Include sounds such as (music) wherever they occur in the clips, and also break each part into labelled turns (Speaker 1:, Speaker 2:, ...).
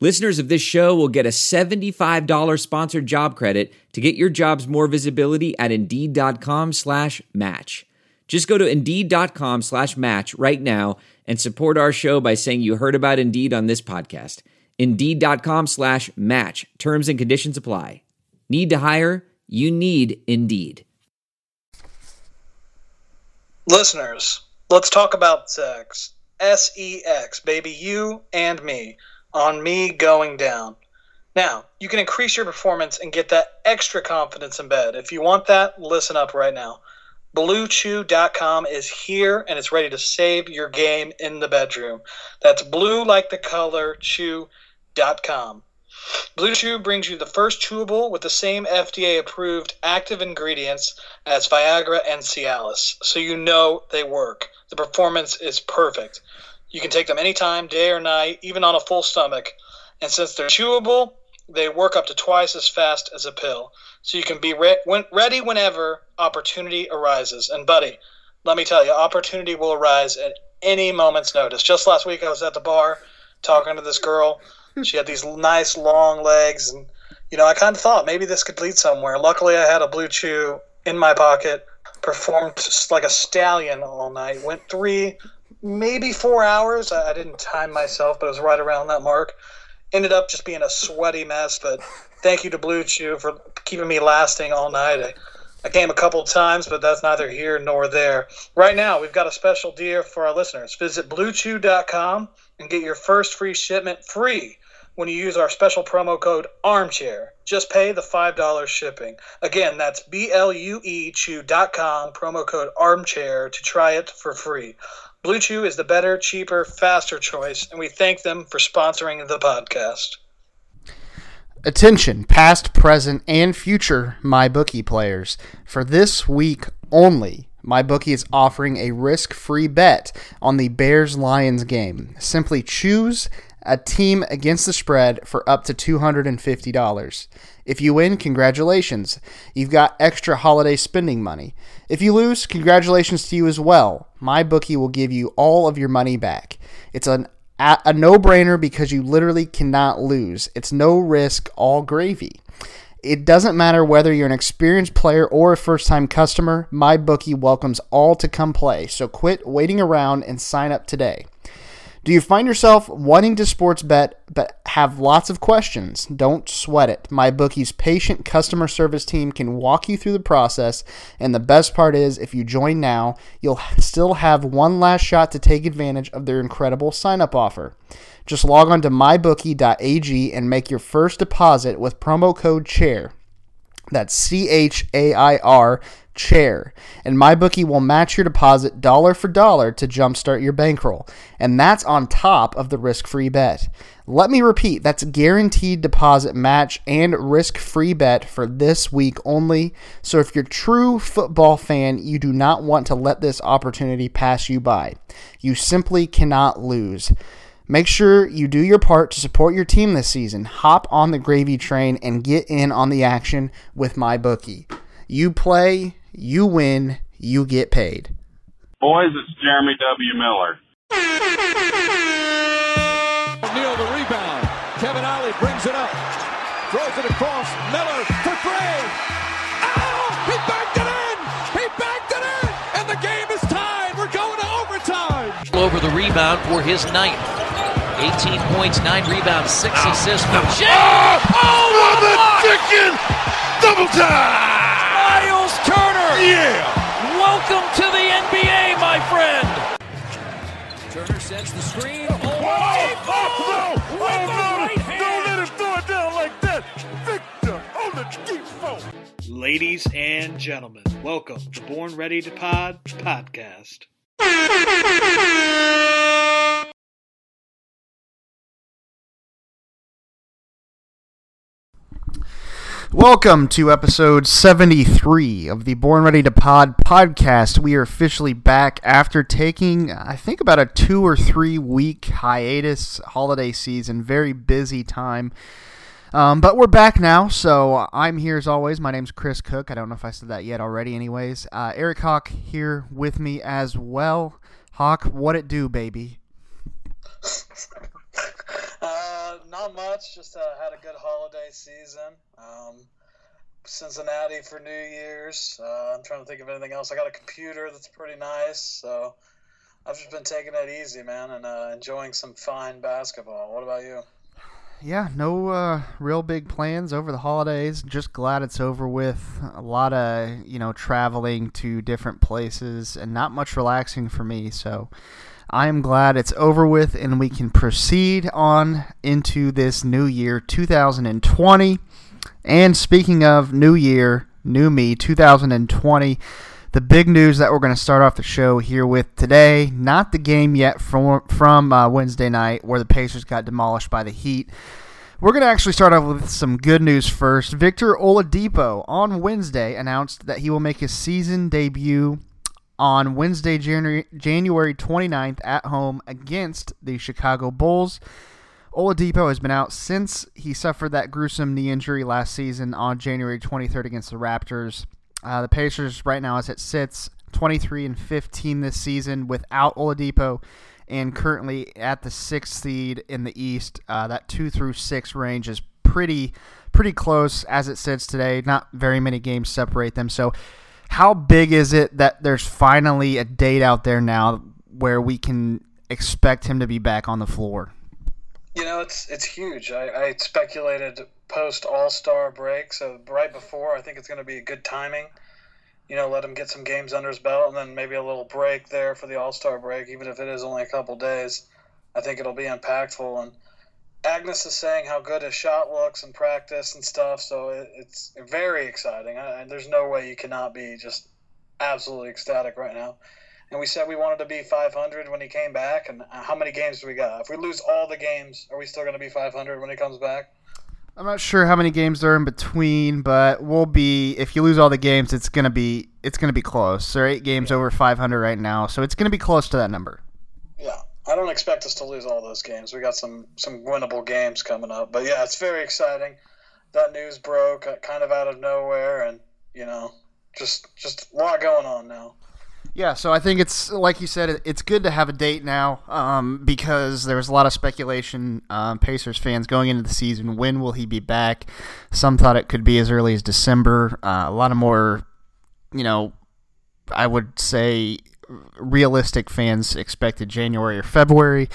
Speaker 1: Listeners of this show will get a $75 sponsored job credit to get your jobs more visibility at Indeed.com slash match. Just go to Indeed.com slash match right now and support our show by saying you heard about Indeed on this podcast. Indeed.com slash match. Terms and conditions apply. Need to hire? You need Indeed.
Speaker 2: Listeners, let's talk about sex. S E X, baby, you and me, on me going down. Now, you can increase your performance and get that extra confidence in bed. If you want that, listen up right now. BlueChew.com is here and it's ready to save your game in the bedroom. That's blue like the color, chew.com. Blue Chew brings you the first chewable with the same FDA approved active ingredients as Viagra and Cialis, so you know they work. The performance is perfect. You can take them anytime, day or night, even on a full stomach. And since they're chewable, they work up to twice as fast as a pill. So you can be re- when, ready whenever opportunity arises. And, buddy, let me tell you, opportunity will arise at any moment's notice. Just last week, I was at the bar talking to this girl. Hmm. She had these nice long legs. And, you know, I kind of thought maybe this could lead somewhere. Luckily, I had a blue chew in my pocket, performed like a stallion all night, went three, maybe four hours. I, didn't time myself, but it was right around that mark ended up just being a sweaty mess. But thank you to Blue Chew for keeping me lasting all night. I, I came a couple of times, but that's neither here nor there. Right now, we've got a special deal for our listeners. Visit bluechew.com and get your first free shipment free when you use our special promo code armchair. Just pay the $5 shipping. Again, that's B L U E chew.com, promo code armchair to try it for free. Blue Chew is the better, cheaper, faster choice, and we thank them for sponsoring the podcast.
Speaker 3: Attention, past, present, and future MyBookie players. For this week only, MyBookie is offering a risk free bet on the Bears Lions game. Simply choose a team against the spread for up to $250. If you win, congratulations. You've got extra holiday spending money. If you lose, congratulations to you as well. My bookie will give you all of your money back. It's an a no-brainer because you literally cannot lose. It's no risk, all gravy. It doesn't matter whether you're an experienced player or a first-time customer, MyBookie welcomes all to come play. So quit waiting around and sign up today. Do you find yourself wanting to sports bet but have lots of questions? Don't sweat it. MyBookie's patient customer service team can walk you through the process, and the best part is if you join now, you'll still have one last shot to take advantage of their incredible sign-up offer. Just log on to mybookie.ag and make your first deposit with promo code CHAIR. That's C H A I R chair. And MyBookie will match your deposit dollar for dollar to jumpstart your bankroll. And that's on top of the risk free bet. Let me repeat that's guaranteed deposit match and risk free bet for this week only. So if you're a true football fan, you do not want to let this opportunity pass you by. You simply cannot lose. Make sure you do your part to support your team this season. Hop on the gravy train and get in on the action with my bookie. You play, you win, you get paid.
Speaker 4: Boys, it's Jeremy W. Miller.
Speaker 5: Neal the rebound. Kevin Ollie brings it up. Throws it across. Miller for three. Oh! He backed it in! He backed it in! And the game is tied. We're going to overtime.
Speaker 6: Over the rebound for his ninth. 18 points, 9 rebounds, 6 assists for Jay.
Speaker 7: Oh,
Speaker 6: Oh, what
Speaker 7: the
Speaker 6: block!
Speaker 7: chicken! Double time!
Speaker 6: Miles Turner!
Speaker 7: Yeah!
Speaker 6: Welcome to the NBA, my friend!
Speaker 5: Turner sets the screen. Oh,
Speaker 7: Oh, oh, no!
Speaker 5: With
Speaker 7: Oh,
Speaker 5: the
Speaker 7: no!
Speaker 5: right.
Speaker 7: Don't let him throw it down like that! Victor on the deep phone!
Speaker 8: Ladies and gentlemen, welcome to Born Ready to Pod podcast.
Speaker 3: Welcome to episode 73 of the Born Ready to Pod podcast. We are officially back after taking, I think, about a two or three week hiatus holiday season. Very busy time. Um, but we're back now, so I'm here as always. My name's Chris Cook. I don't know if I said that yet already, anyways. Uh, Eric Hawk here with me as well. Hawk, what it do, baby? (laughs) (laughs)
Speaker 2: Uh, not much. Just uh, had a good holiday season. Um, Cincinnati for New Year's. Uh, I'm trying to think of anything else. I got a computer that's pretty nice, so I've just been taking it easy, man, and uh, enjoying some fine basketball. What about you?
Speaker 3: Yeah, no uh, real big plans over the holidays. Just glad it's over with. A lot of you know traveling to different places and not much relaxing for me. So I am glad it's over with and we can proceed on into this new year, 2020. And speaking of new year, new me, 2020. The big news that we're going to start off the show here with today, not the game yet from from uh, Wednesday night where the Pacers got demolished by the Heat. We're going to actually start off with some good news first. Victor Oladipo on Wednesday announced that he will make his season debut on Wednesday, January, January 29th at home against the Chicago Bulls. Oladipo has been out since he suffered that gruesome knee injury last season on January 23rd against the Raptors. Uh, the Pacers right now, as it sits, 23 and 15 this season without Oladipo, and currently at the sixth seed in the East. Uh, that two through six range is pretty pretty close as it sits today. Not very many games separate them. So, how big is it that there's finally a date out there now where we can expect him to be back on the floor?
Speaker 2: You know, it's it's huge. I, I speculated post All Star break, so right before. I think it's going to be a good timing. You know, let him get some games under his belt, and then maybe a little break there for the All Star break, even if it is only a couple days. I think it'll be impactful. And Agnes is saying how good his shot looks in practice and stuff, so it, it's very exciting. I, there's no way you cannot be just absolutely ecstatic right now and we said we wanted to be 500 when he came back. And how many games do we got? If we lose all the games, are we still going to be 500 when he comes back?
Speaker 3: I'm not sure how many games there are in between, but we'll be. If you lose all the games, it's gonna be it's gonna be close. There are eight games yeah. over 500 right now, so it's gonna be close to that number.
Speaker 2: Yeah, I don't expect us to lose all those games. We got some some winnable games coming up, but yeah, it's very exciting. That news broke uh, kind of out of nowhere, and you know, just just a lot going on now.
Speaker 3: Yeah, so I think it's like you said, it's good to have a date now um, because there was a lot of speculation. Um, Pacers fans going into the season, when will he be back? Some thought it could be as early as December. Uh, a lot of more, you know, I would say realistic fans expected January or February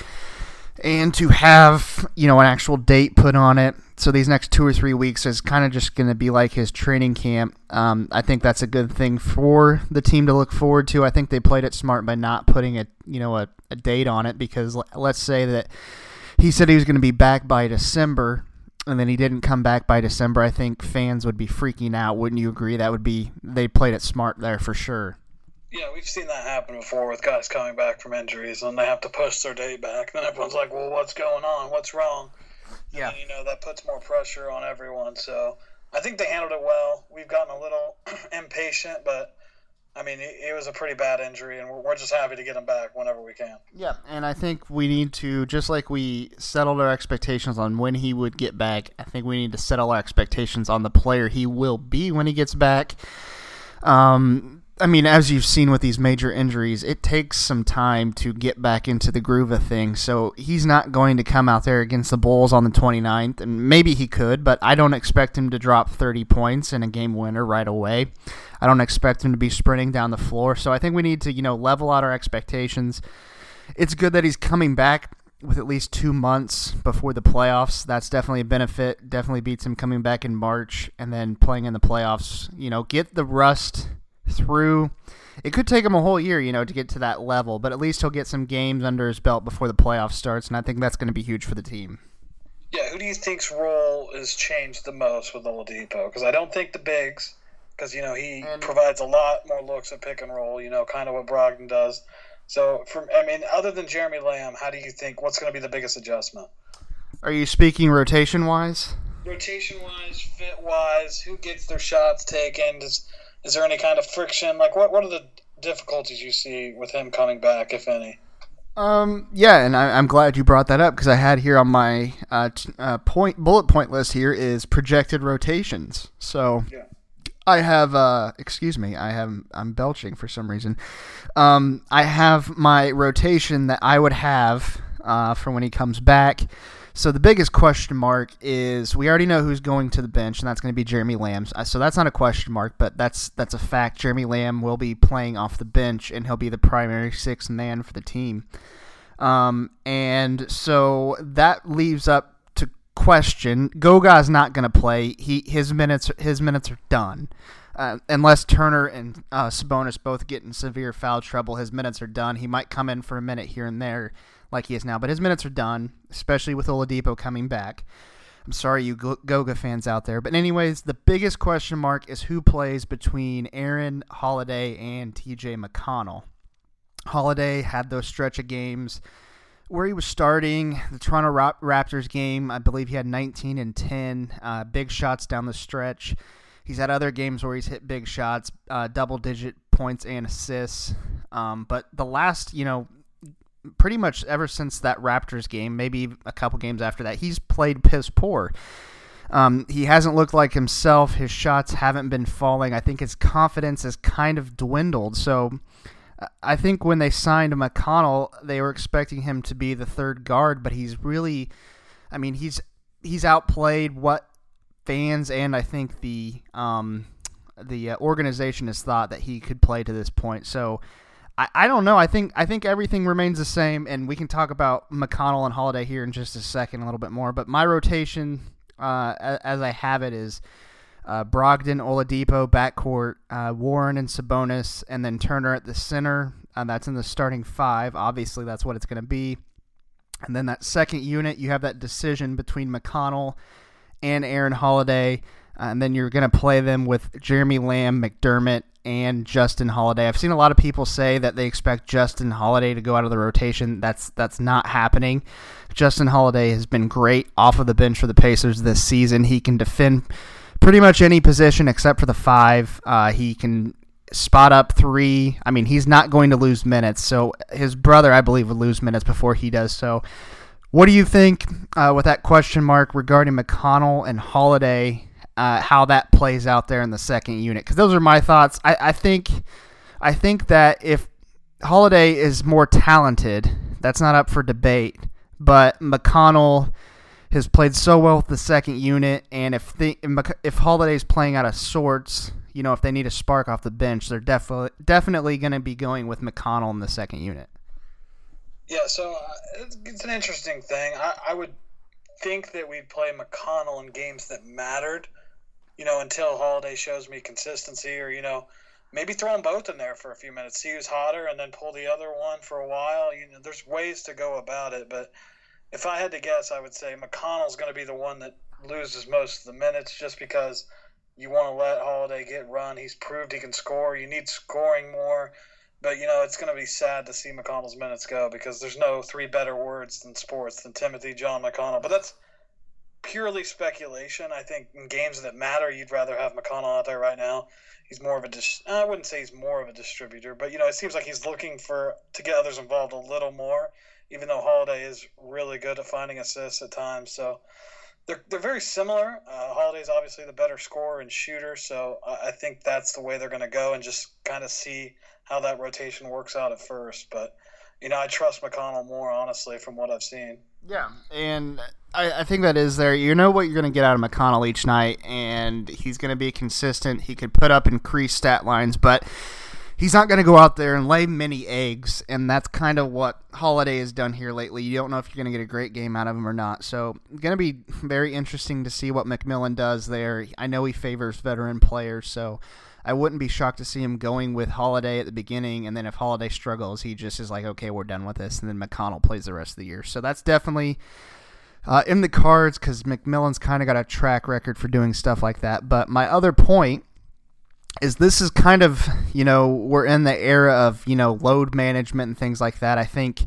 Speaker 3: and to have you know an actual date put on it. So these next two or three weeks is kind of just going to be like his training camp. Um, i think that's a good thing for the team to look forward to. I think they played it smart by not putting a you know a, a date on it because let's say that he said he was going to be back by december and then he didn't come back by december i think fans would be freaking out. Wouldn't you agree? That would be they played it smart there for sure
Speaker 2: yeah, we've seen that happen before with guys coming back from injuries and they have to push their date back. Then everyone's like, "Well, what's going on? What's wrong?" Yeah, and, you know that puts more pressure on everyone. So I think they handled it well. We've gotten a little (clears throat) impatient, but I mean, it, it, was a pretty bad injury, and we're, we're just happy to get him back whenever we can.
Speaker 3: Yeah, and I think we need to just like we settled our expectations on when he would get back. I think we need to settle our expectations on the player he will be when he gets back. Um, I mean, as you've seen with these major injuries, it takes some time to get back into the groove of things. So he's not going to come out there against the Bulls on the 29th, and maybe he could, but I don't expect him to drop 30 points in a game winner right away. I don't expect him to be sprinting down the floor. So I think we need to, you know, level out our expectations. It's good that he's coming back with at least two months before the playoffs. That's definitely a benefit. Definitely beats him coming back in March and then playing in the playoffs. You know, get the rust through. It could take him a whole year, you know, to get to that level, but at least he'll get some games under his belt before the playoffs starts, and I think that's going to be huge for the team.
Speaker 2: Yeah, who do you think's role is changed the most with Oladipo? Because I don't think the bigs, because you know he and, provides a lot more looks at pick and roll. You know, kind of what Brogdon does. So, from I mean, other than Jeremy Lamb, how do you think what's going to be the biggest adjustment?
Speaker 3: Are you speaking rotation wise?
Speaker 2: rotation wise, fit wise, who gets their shots taken? Does is there any kind of friction? Like, what what are the difficulties you see with him coming back, if any?
Speaker 3: Um, yeah, and I, am glad you brought that up because I had here on my uh, t- uh, point bullet point list here is projected rotations. So
Speaker 2: Yeah.
Speaker 3: I have, uh, excuse me, I have, I'm belching for some reason. Um, I have my rotation that I would have uh, for when he comes back. So the biggest question mark is we already know who's going to the bench, and that's going to be Jeremy Lamb. So that's not a question mark, but that's that's a fact. Jeremy Lamb will be playing off the bench, and he'll be the primary sixth man for the team. Um, and so that leaves up to question. Goga's not going to play. He his minutes his minutes are done. Uh, unless Turner and uh, Sabonis both get in severe foul trouble, his minutes are done. He might come in for a minute here and there, like he is now, but his minutes are done, especially with Oladipo coming back. I'm sorry, you Goga fans out there, but anyways, the biggest question mark is who plays between Aaron Holiday and T.J. McConnell. Holiday had those stretch of games where he was starting the Toronto Rap- Raptors game. I believe he had 19 and 10 uh, big shots down the stretch. He's had other games where he's hit big shots, uh, double digit points and assists. Um, but the last, you know, pretty much ever since that Raptors game, maybe a couple games after that, he's played piss poor. Um, he hasn't looked like himself. His shots haven't been falling. I think his confidence has kind of dwindled. So I think when they signed McConnell, they were expecting him to be the third guard, but he's really, I mean, he's he's outplayed what fans and I think the um, the uh, organization has thought that he could play to this point. So I, don't know. I think I think everything remains the same, and we can talk about McConnell and Holiday here in just a second, a little bit more. But my rotation, uh, a- as I have it, is uh, Brogdon, Oladipo, backcourt, uh, Warren and Sabonis, and then Turner at the center. Uh, that's in the starting five. Obviously, that's what it's going to be. And then that second unit, you have that decision between McConnell and Aaron Holiday. Uh, and then you're going to play them with Jeremy Lamb, McDermott, and Justin Holiday. I've seen a lot of people say that they expect Justin Holiday to go out of the rotation. That's that's not happening. Justin Holiday has been great off of the bench for the Pacers this season. He can defend pretty much any position except for the five. Uh, he can spot up three. I mean, he's not going to lose minutes. So his brother, I believe, will lose minutes before he does. So, what do you think uh, with that question mark regarding McConnell and Holiday? Uh, how that plays out there in the second unit? Because those are my thoughts. I, I think, I think that if Holiday is more talented, that's not up for debate. But McConnell has played so well with the second unit, and if the, if Holiday's playing out of sorts, you know, if they need a spark off the bench, they're definitely definitely going to be going with McConnell in the second unit.
Speaker 2: Yeah, so uh, it's, it's an interesting thing. I, I would think that we'd play McConnell in games that mattered, you know, until Holiday shows me consistency, or you know, maybe throw them both in there for a few minutes, see who's hotter, and then pull the other one for a while. You know, there's ways to go about it, but if I had to guess, I would say McConnell's going to be the one that loses most of the minutes, just because you want to let Holiday get run. He's proved he can score. You need scoring more. But you know it's going to be sad to see McConnell's minutes go because there's no three better words than sports than Timothy John McConnell. But that's purely speculation. I think in games that matter, you'd rather have McConnell out there right now. He's more of a dis- I wouldn't say he's more of a distributor, but you know it seems like he's looking for to get others involved a little more. Even though Holiday is really good at finding assists at times, so they're they're very similar. Uh, Holiday's obviously the better scorer and shooter, so I, I think that's the way they're going to go and just kind of see how that rotation works out at first. But you know, I trust McConnell more honestly from what I've seen.
Speaker 3: Yeah, and I, I think that is there. You know what you're going to get out of McConnell each night, and he's going to be consistent. He could put up increased stat lines, but he's not going to go out there and lay many eggs, and that's kind of what Holiday has done here lately. You don't know if you're going to get a great game out of him or not. So, going to be very interesting to see what McMillan does there. I know he favors veteran players, so I wouldn't be shocked to see him going with Holiday at the beginning, and then if Holiday struggles, he just is like, okay, we're done with this, and then McConnell plays the rest of the year. So that's definitely uh, in the cards because McMillan's kind of got a track record for doing stuff like that. But my other point is this is kind of you know we're in the era of you know load management and things like that. I think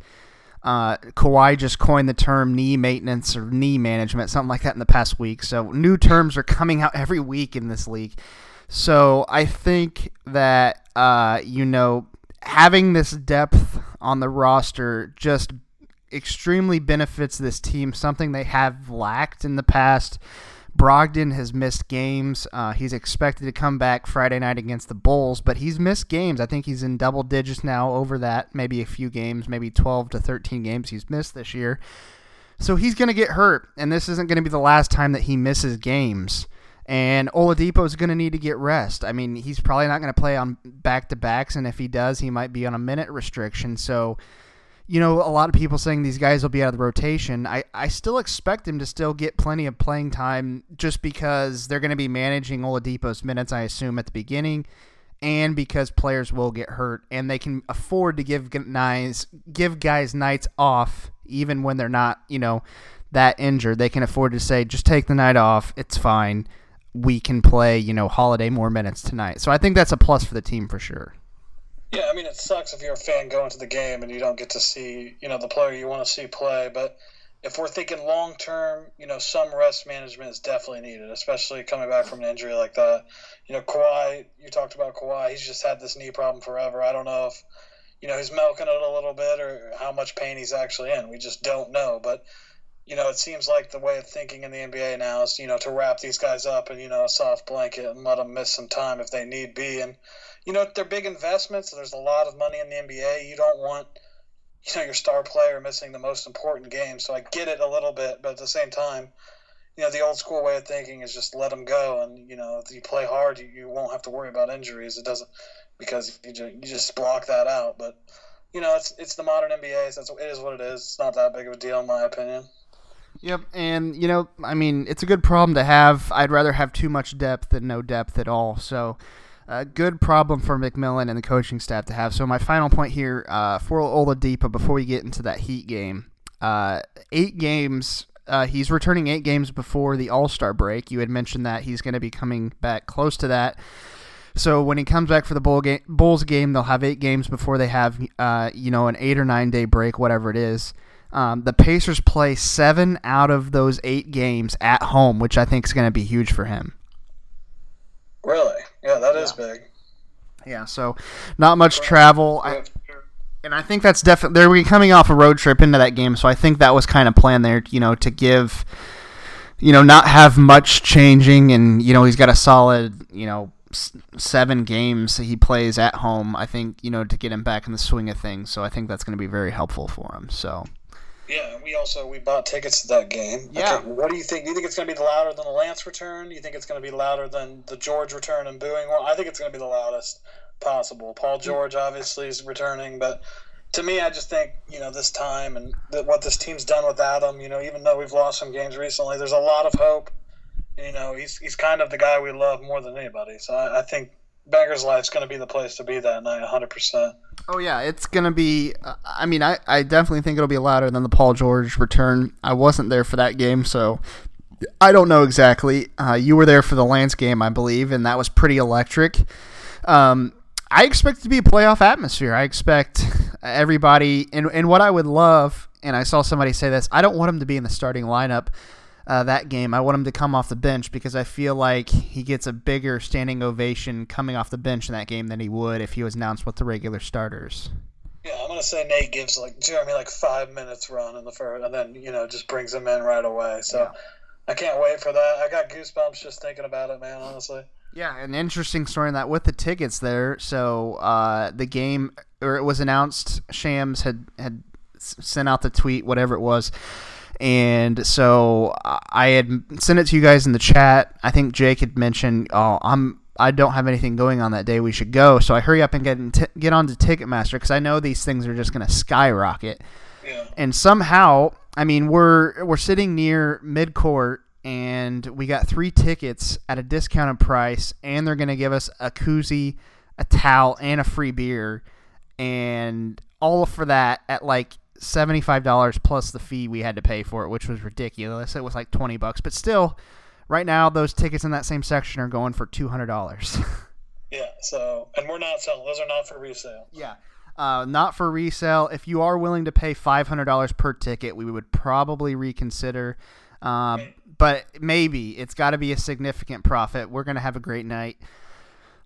Speaker 3: Uh, Kawhi just coined the term knee maintenance or knee management, something like that, in the past week. So new terms are coming out (laughs) every week in this league. So I think that uh, you know having this depth on the roster just extremely benefits this team. Something they have lacked in the past. Brogdon has missed games. Uh, he's expected to come back Friday night against the Bulls, but he's missed games. I think he's in double digits now over that, maybe a few games, maybe 12 to 13 games he's missed this year. So he's going to get hurt, and this isn't going to be the last time that he misses games. And Oladipo is going to need to get rest. I mean, he's probably not going to play on back to backs, and if he does, he might be on a minute restriction. So you know, a lot of people saying these guys will be out of the rotation. I, I still expect him to still get plenty of playing time just because they're going to be managing Oladipo's minutes, I assume, at the beginning, and because players will get hurt, and they can afford to give guys give guys nights off even when they're not, you know, that injured. They can afford to say, just take the night off. It's fine. We can play, you know, holiday more minutes tonight. So I think that's a plus for the team for sure.
Speaker 2: Yeah, I mean, it sucks if you're a fan going to the game and you don't get to see, you know, the player you want to see play. But if we're thinking long term, you know, some rest management is definitely needed, especially coming back from an injury like that. You know, Kawhi, you talked about Kawhi. He's just had this knee problem forever. I don't know if, you know, he's milking it a little bit or how much pain he's actually in. We just don't know. But, you know, it seems like the way of thinking in the NBA now is, you know, to wrap these guys up in, you know, a soft blanket and let them miss some time if they need be. And, you know, they're big investments. There's a lot of money in the NBA. You don't want, you know, your star player missing the most important game. So I get it a little bit, but at the same time, you know, the old school way of thinking is just let them go. And, you know, if you play hard, you, you won't have to worry about injuries. It doesn't, because you just, you just block that out. But, you know, it's, it's the modern NBA. So it is what it is. It's not that big of a deal, in my opinion.
Speaker 3: Yep, and you know, I mean, it's a good problem to have. I'd rather have too much depth than no depth at all. So, a good problem for McMillan and the coaching staff to have. So my final point here uh, for Oladipo before we get into that Heat game, uh, eight games. Uh, he's returning eight games before the All Star break. You had mentioned that he's going to be coming back close to that. So when he comes back for the Bull game, Bulls game, they'll have eight games before they have, uh, you know, an eight or nine day break, whatever it is. Um, the Pacers play seven out of those eight games at home, which I think is going to be huge for him.
Speaker 2: Really? Yeah, that is yeah. big.
Speaker 3: Yeah, so not much travel. I, and I think that's definitely they're coming off a road trip into that game, so I think that was kind of planned there, you know, to give, you know, not have much changing, and you know he's got a solid, you know, seven games he plays at home. I think you know to get him back in the swing of things, so I think that's going to be very helpful for him. So.
Speaker 2: Yeah, and we also we bought tickets to that game.
Speaker 3: Yeah.
Speaker 2: Okay, what do you think? Do you think it's going to be louder than the Lance return? Do you think it's going to be louder than the George return and booing? Well, I think it's going to be the loudest possible. Paul mm. George obviously is returning, but to me, I just think you know this time and what this team's done with Adam. You know, even though we've lost some games recently, there's a lot of hope. You know, he's he's kind of the guy we love more than anybody. So I, I think Bankers Life's going to be the place to be that night, 100%.
Speaker 3: Oh, yeah, it's going to be. Uh, I mean, I, I definitely think it'll be louder than the Paul George return. I wasn't there for that game, so I don't know exactly. Uh, you were there for the Lance game, I believe, and that was pretty electric. Um, I expect it to be a playoff atmosphere. I expect everybody, and, and what I would love, and I saw somebody say this, I don't want him to be in the starting lineup uh, that game. I want him to come off the bench because I feel like he gets a bigger standing ovation coming off the bench in that game than he would if he was announced with the regular starters.
Speaker 2: Yeah, I'm gonna say Nate gives like Jeremy like five minutes run in the first, and then you know just brings him in right away. So yeah. I can't wait for that. I got goosebumps just thinking about it, man. Honestly.
Speaker 3: Yeah, an interesting story in that with the tickets there. So uh, the game, or it was announced, Shams had had sent out the tweet, whatever it was and so uh, I had sent it to you guys in the chat. I think Jake had mentioned, "Oh, I'm I don't have anything going on that day. We should go." So I hurry up and get t- get on to Ticketmaster because I know these things are just going to skyrocket.
Speaker 2: Yeah.
Speaker 3: And somehow, I mean, we're we're sitting near mid court and we got three tickets at a discounted price, and they're going to give us a koozie, a towel, and a free beer, and all for that at like $75 plus the fee we had to pay for it, which was ridiculous. It was like 20 bucks, but still right now those tickets in that same section are going for $200. (laughs)
Speaker 2: yeah, so and we're not selling. Those are not for resale.
Speaker 3: Yeah. Uh, not for resale. If you are willing to pay five hundred dollars per ticket, we would probably reconsider. Uh, but maybe it's got to be a significant profit. We're gonna have a great night.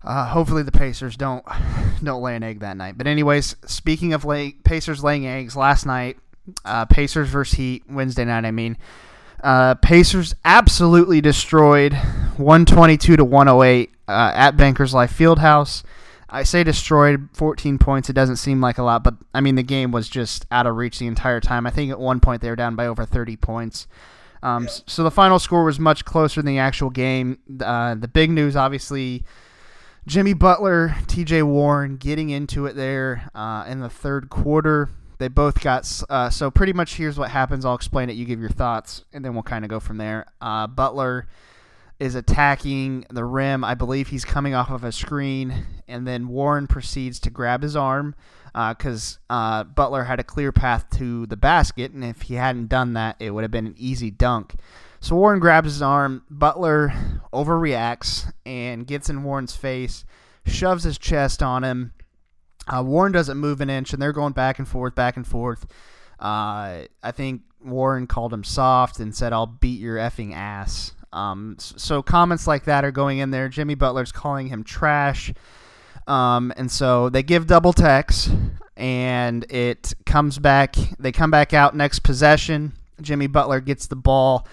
Speaker 3: Uh, hopefully the Pacers don't (sighs) don't lay an egg that night. But anyways, speaking of lay, Pacers laying eggs, last night uh, Pacers versus Heat Wednesday night. I mean, uh, Pacers absolutely destroyed 122 to 108 uh, at Bankers Life Fieldhouse. I say destroyed 14 points. It doesn't seem like a lot, but I mean the game was just out of reach the entire time. I think at one point they were down by over 30 points. Um, yeah. So the final score was much closer than the actual game. Uh, the big news, obviously, Jimmy Butler, T.J. Warren getting into it there uh, in the third quarter. They both got uh, so pretty much. Here's what happens. I'll explain it. You give your thoughts, and then we'll kind of go from there. Uh, Butler is attacking the rim. I believe he's coming off of a screen, and then Warren proceeds to grab his arm because uh, uh, Butler had a clear path to the basket, and if he hadn't done that, it would have been an easy dunk. So Warren grabs his arm. Butler overreacts and gets in Warren's face, shoves his chest on him. Uh, Warren doesn't move an inch, and they're going back and forth, back and forth. Uh, I think Warren called him soft and said, "I'll beat your effing ass." Um, so comments like that are going in there. Jimmy Butler's calling him trash. Um, and so they give double techs, and it comes back. They come back out next possession. Jimmy Butler gets the ball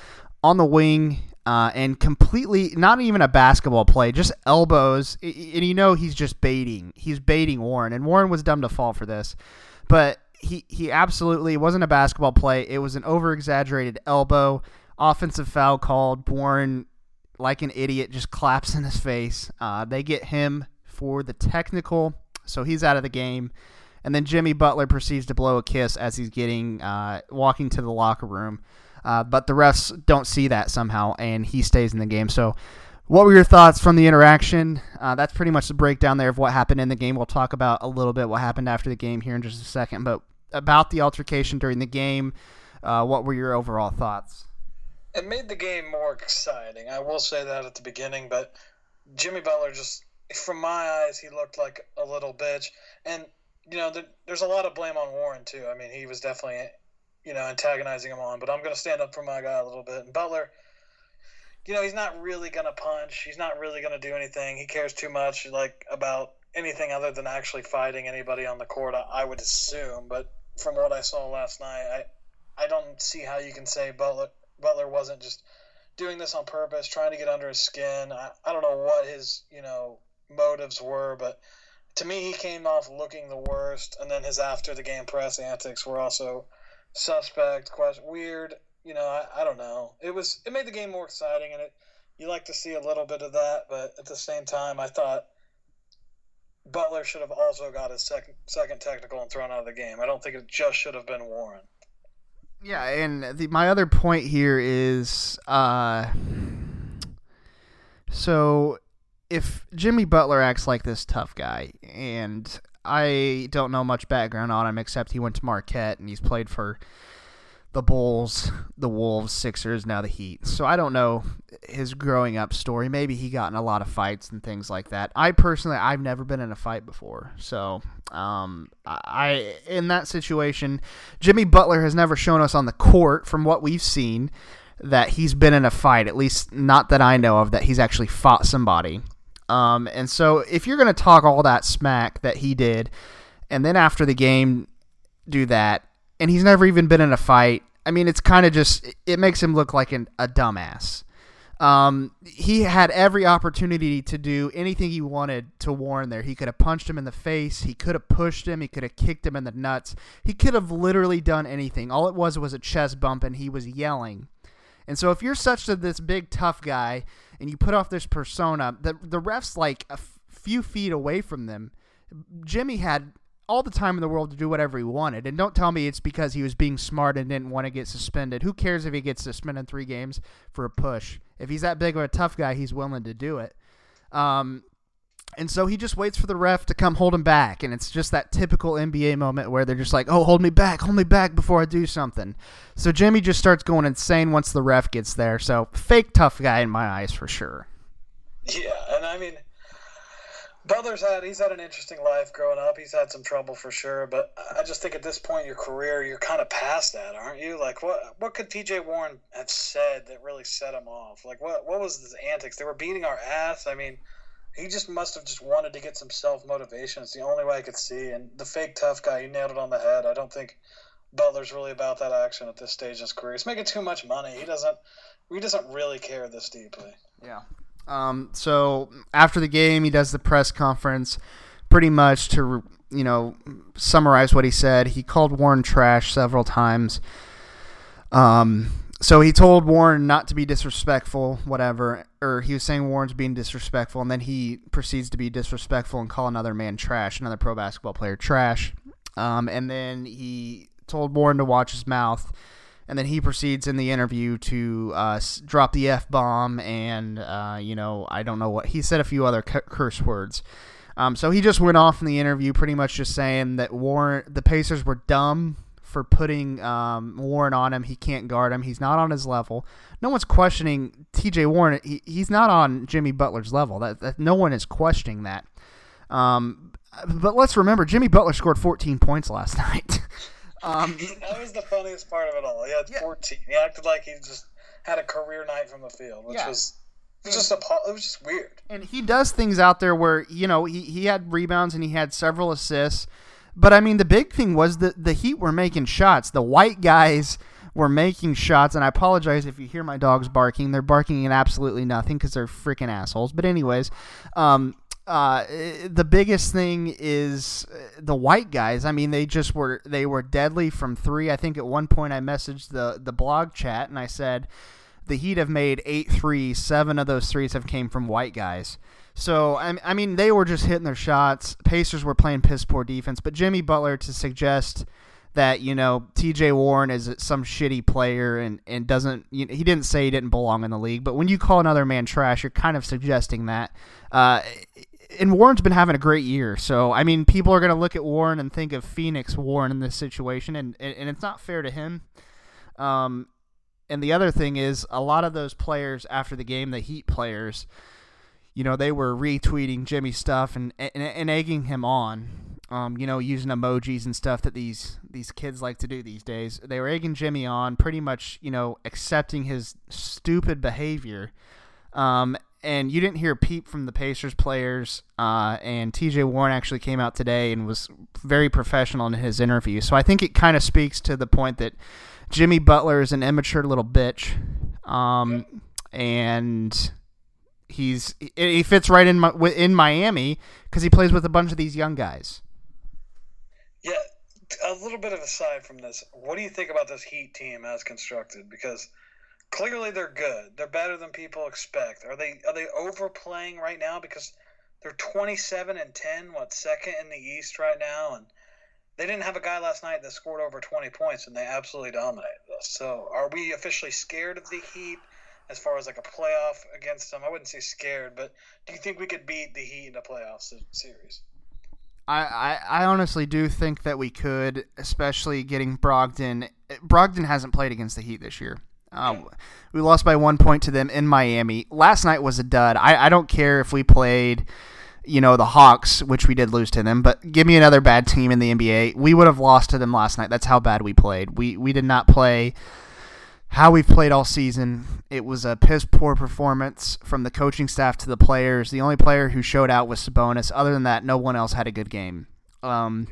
Speaker 3: on the wing uh, and completely not even a basketball play, just elbows. And you know he's just baiting. He's baiting Warren, and Warren was dumb to fall for this, but he he absolutely wasn't a basketball play. It was an over exaggerated elbow offensive foul called. Warren, like an idiot, just claps in his face. Uh, they get him for the technical, so he's out of the game. And then Jimmy Butler proceeds to blow a kiss as he's getting uh, walking to the locker room. Uh, but the refs don't see that somehow, and he stays in the game. So, what were your thoughts from the interaction? Uh, that's pretty much the breakdown there of what happened in the game. We'll talk about a little bit what happened after the game here in just a second. But about the altercation during the game, uh, what were your overall thoughts?
Speaker 2: it made the game more exciting. I will say that at the beginning, but Jimmy Butler just, from my eyes, he looked like a little bitch. And you know, there's a lot of blame on Warren too. I mean, he was definitely, you know, antagonizing him on. But I'm going to stand up for my guy a little bit. And Butler, you know, he's not really going to punch. He's not really going to do anything. He cares too much, like about anything other than actually fighting anybody on the court. I, I would assume, but from what I saw last night, I I don't see how you can say Butler Butler wasn't just doing this on purpose, trying to get under his skin. I, I don't know what his, you know, motives were, but to me, he came off looking the worst. And then his after the game press antics were also suspect, quite weird. You know, I, I don't know. It was it made the game more exciting, and it you like to see a little bit of that, but at the same time, I thought Butler should have also got his second second technical and thrown out of the game. I don't think it just should have been Warren.
Speaker 3: Yeah, and the, my other point here is, uh, so if Jimmy Butler acts like this tough guy, and I don't know much background on him except he went to Marquette and he's played for the Bulls, the Wolves, Sixers, now the Heat. So I don't know his growing up story. Maybe he got in a lot of fights and things like that. I personally, I've never been in a fight before. So um, I in that situation, Jimmy Butler has never shown us on the court, from what we've seen, that he's been in a fight. At least not that I know of that he's actually fought somebody. Um, and so if you're going to talk all that smack that he did, and then after the game do that and he's never even been in a fight. I mean, it's kind of just it makes him look like an, a dumbass. Um, he had every opportunity to do anything he wanted to Warren there. He could have punched him in the face. He could have pushed him. He could have kicked him in the nuts. He could have literally done anything. All it was was a chest bump, and he was yelling. And so, if you're such a, this big tough guy and you put off this persona, the the refs like a f- few feet away from them. Jimmy had all the time in the world to do whatever he wanted. And don't tell me it's because he was being smart and didn't want to get suspended. Who cares if he gets suspended three games for a push? If he's that big of a tough guy, he's willing to do it. Um, and so he just waits for the ref to come hold him back. And it's just that typical NBA moment where they're just like, oh, hold me back, hold me back before I do something. So Jimmy just starts going insane once the ref gets there. So fake tough guy in my eyes for sure.
Speaker 2: Yeah. And I mean, Butler's had he's had an interesting life growing up. He's had some trouble for sure, but I just think at this point in your career, you're kind of past that, aren't you? Like what what could T.J. Warren have said that really set him off? Like what what was his antics? They were beating our ass. I mean, he just must have just wanted to get some self motivation. It's the only way I could see. And the fake tough guy, he nailed it on the head. I don't think Butler's really about that action at this stage in his career. He's making too much money. He doesn't he doesn't really care this deeply.
Speaker 3: Yeah. Um, so after the game, he does the press conference, pretty much to you know summarize what he said. He called Warren trash several times. Um, so he told Warren not to be disrespectful, whatever, or he was saying Warren's being disrespectful, and then he proceeds to be disrespectful and call another man trash, another pro basketball player trash. Um, and then he told Warren to watch his mouth and then he proceeds in the interview to uh, drop the f bomb and uh, you know I don't know what he said a few other curse words. Um, so he just went off in the interview, pretty much just saying that Warren, the Pacers were dumb for putting um, Warren on him. He can't guard him. He's not on his level. No one's questioning T.J. Warren. He, he's not on Jimmy Butler's level. That, that no one is questioning that. Um, but let's remember, Jimmy Butler scored 14 points last (laughs) night.
Speaker 2: Um, that was the funniest part of it all. He had yeah. 14. He acted like he just had a career night from the field, which yeah. was it was just a, it was just weird.
Speaker 3: And he does things out there where you know he, he had rebounds and he had several assists, but I mean the big thing was that the Heat were making shots. The white guys were making shots, and I apologize if you hear my dogs barking. They're barking at absolutely nothing because they're freaking assholes. But anyways, um, uh, the biggest thing is uh, the white guys. I mean, they just were they were deadly from three. I think at one point I messaged the the blog chat and I said the Heat have made eight threes. Seven of those threes have came from white guys. So I, I mean, they were just hitting their shots. Pacers were playing piss poor defense, but Jimmy Butler to suggest that you know T.J. Warren is some shitty player and and doesn't you know, he didn't say he didn't belong in the league, but when you call another man trash, you're kind of suggesting that. Uh, and Warren's been having a great year. So I mean, people are going to look at Warren and think of Phoenix Warren in this situation, and and it's not fair to him. Um, and the other thing is, a lot of those players after the game, the Heat players, you know, they were retweeting Jimmy stuff and and, and egging him on. Um, you know, using emojis and stuff that these these kids like to do these days. They were egging Jimmy on, pretty much, you know, accepting his stupid behavior. Um, and you didn't hear a peep from the Pacers players. Uh, and TJ Warren actually came out today and was very professional in his interview. So I think it kind of speaks to the point that Jimmy Butler is an immature little bitch, um, and he's he fits right in in Miami because he plays with a bunch of these young guys.
Speaker 2: Yeah, a little bit of aside from this, what do you think about this Heat team as constructed? Because clearly they're good. They're better than people expect. Are they are they overplaying right now because they're 27 and 10, what second in the East right now and they didn't have a guy last night that scored over 20 points and they absolutely dominated us. So, are we officially scared of the Heat as far as like a playoff against them? I wouldn't say scared, but do you think we could beat the Heat in a playoff series?
Speaker 3: I, I, honestly do think that we could, especially getting Brogdon. Brogdon hasn't played against the Heat this year. Um, we lost by one point to them in Miami. Last night was a dud. I, I don't care if we played, you know, the Hawks, which we did lose to them, but give me another bad team in the NBA. We would have lost to them last night. That's how bad we played. We we did not play how we've played all season. It was a piss poor performance from the coaching staff to the players. The only player who showed out was Sabonis. Other than that, no one else had a good game. Um,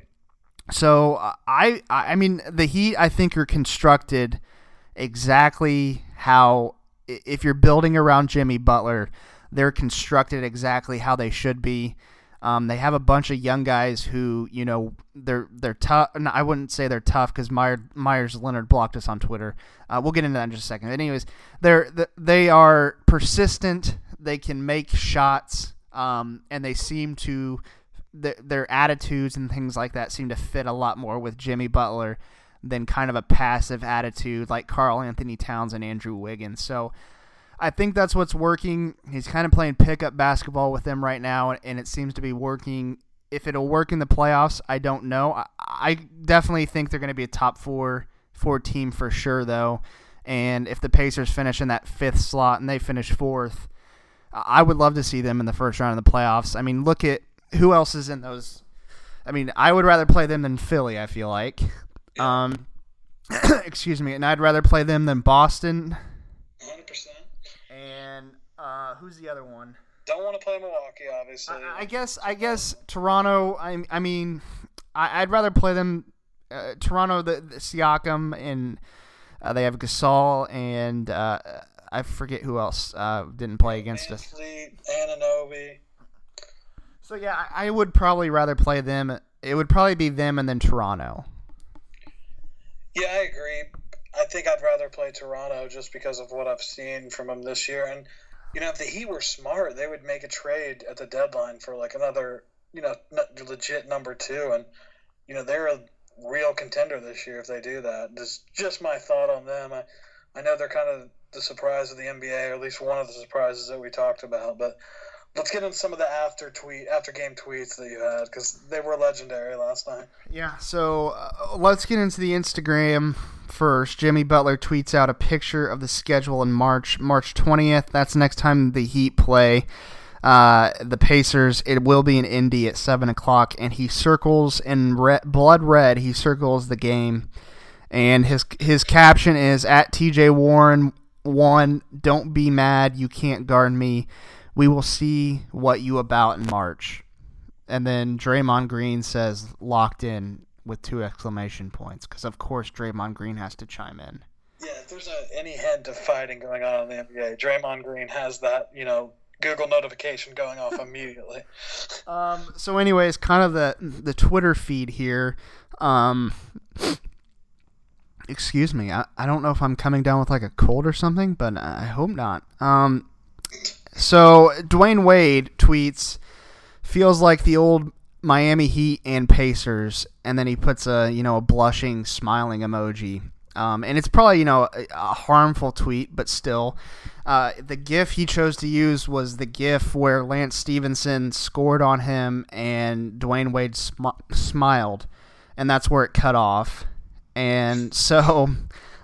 Speaker 3: so I I mean the Heat I think are constructed exactly how if you're building around Jimmy Butler, they're constructed exactly how they should be. Um, they have a bunch of young guys who, you know, they're they're tough. I wouldn't say they're tough because Meyer, Meyers Leonard blocked us on Twitter. Uh, we'll get into that in just a second. But anyways, they're they are persistent. They can make shots, um, and they seem to their, attitudes and things like that seem to fit a lot more with Jimmy Butler than kind of a passive attitude like Karl-Anthony Towns and Andrew Wiggins. So I think that's what's working. He's kind of playing pickup basketball with them right now, and it seems to be working. If it'll work in the playoffs, I don't know. I, I definitely think they're going to be a top four four team for sure, though. And if the Pacers finish in that fifth slot and they finish fourth, I would love to see them in the first round of the playoffs. I mean, look at who else is in those? I mean, I would rather play them than Philly. I feel like. Um, (coughs) excuse me, and I'd rather play them than Boston.
Speaker 2: 100%.
Speaker 3: Uh, who's the other one?
Speaker 2: Don't want to play Milwaukee, obviously.
Speaker 3: I, I guess I guess Toronto. I I mean, I, I'd rather play them. Uh, Toronto, the, the Siakam, and uh, they have Gasol, and uh, I forget who else uh, didn't play against us.
Speaker 2: Anunoby.
Speaker 3: So yeah, I, I would probably rather play them. It would probably be them and then Toronto.
Speaker 2: Yeah, I agree. I think I'd rather play Toronto just because of what I've seen from them this year. And you know, if the Heat were smart, they would make a trade at the deadline for like another, you know, legit number two. And you know, they're a real contender this year if they do that. Just just my thought on them. I, I know they're kind of the surprise of the NBA, or at least one of the surprises that we talked about. But let's get into some of the after tweet, after game tweets that you had because they were legendary last night.
Speaker 3: Yeah. So uh, let's get into the Instagram first. Jimmy Butler tweets out a picture of the schedule in March, March 20th. That's next time the Heat play. Uh, the Pacers. It will be in Indy at seven o'clock, and he circles in red, blood red. He circles the game, and his his caption is at TJ Warren one. Don't be mad. You can't guard me. We will see what you about in March. And then Draymond Green says locked in with two exclamation points because of course Draymond Green has to chime in.
Speaker 2: Yeah, if there's a, any hint of fighting going on in the NBA, Draymond Green has that, you know, Google notification going off (laughs) immediately.
Speaker 3: Um, so, anyways, kind of the the Twitter feed here. Um, excuse me, I, I don't know if I'm coming down with like a cold or something, but I hope not. Um, so Dwyane Wade tweets, feels like the old Miami Heat and Pacers, and then he puts a you know a blushing, smiling emoji. Um, and it's probably you know a, a harmful tweet, but still, uh, the GIF he chose to use was the GIF where Lance Stephenson scored on him, and Dwyane Wade sm- smiled, and that's where it cut off. And (laughs) so,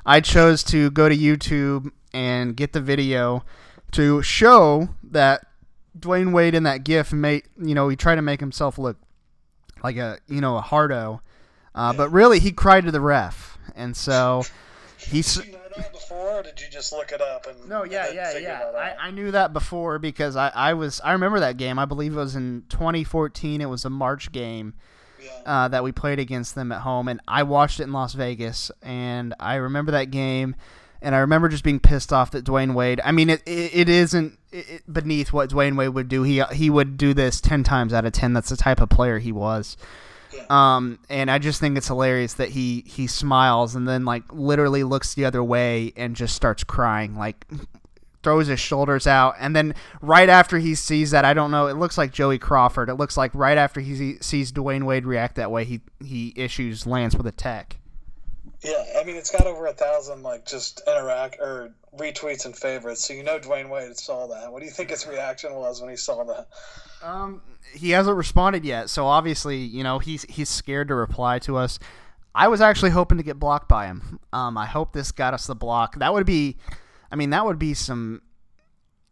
Speaker 3: I chose to go to YouTube and get the video to show that Dwyane Wade in that GIF made you know he tried to make himself look like a you know a hardo, uh, but really he cried to the ref, and so (laughs) he's.
Speaker 2: Did you know that before, or did you just look it up? And
Speaker 3: No, yeah,
Speaker 2: and
Speaker 3: yeah, yeah. I, I knew that before because I, I was I remember that game. I believe it was in 2014. It was a March game
Speaker 2: yeah.
Speaker 3: uh, that we played against them at home, and I watched it in Las Vegas, and I remember that game, and I remember just being pissed off that Dwyane Wade. I mean, it it, it isn't beneath what Dwyane Wade would do. He he would do this ten times out of ten. That's the type of player he was. Um, and I just think it's hilarious that he he smiles and then like literally looks the other way and just starts crying, like throws his shoulders out, and then right after he sees that, I don't know, it looks like Joey Crawford. It looks like right after he sees Dwyane Wade react that way, he he issues Lance with a tech.
Speaker 2: Yeah, I mean it's got over a thousand like just interact or retweets and favorites, so you know Dwyane Wade saw that. What do you think his reaction was when he saw that?
Speaker 3: Um, he hasn't responded yet, so obviously, you know, he's he's scared to reply to us. I was actually hoping to get blocked by him. Um, I hope this got us the block. That would be, I mean, that would be some,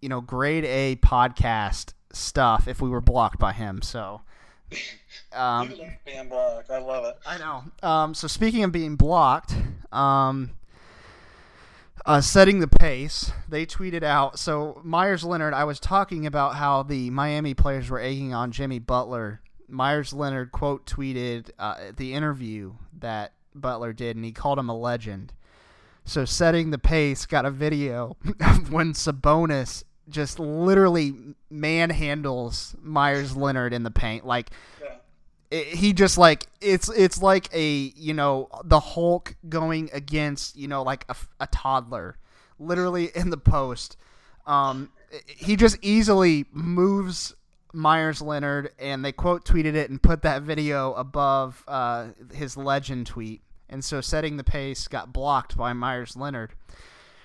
Speaker 3: you know, grade A podcast stuff if we were blocked by him. So, um,
Speaker 2: being blocked. I love it.
Speaker 3: I know. Um, so speaking of being blocked, um, uh, setting the pace, they tweeted out. So Meyers Leonard, I was talking about how the Miami players were egging on Jimmy Butler. Meyers Leonard quote tweeted uh, the interview that Butler did, and he called him a legend. So setting the pace got a video (laughs) of when Sabonis just literally manhandles Meyers Leonard in the paint, like it, he just like it's it's like a you know the Hulk going against you know like a, a toddler, literally in the post. Um, he just easily moves Meyers Leonard, and they quote tweeted it and put that video above uh, his legend tweet. And so setting the pace got blocked by Meyers Leonard.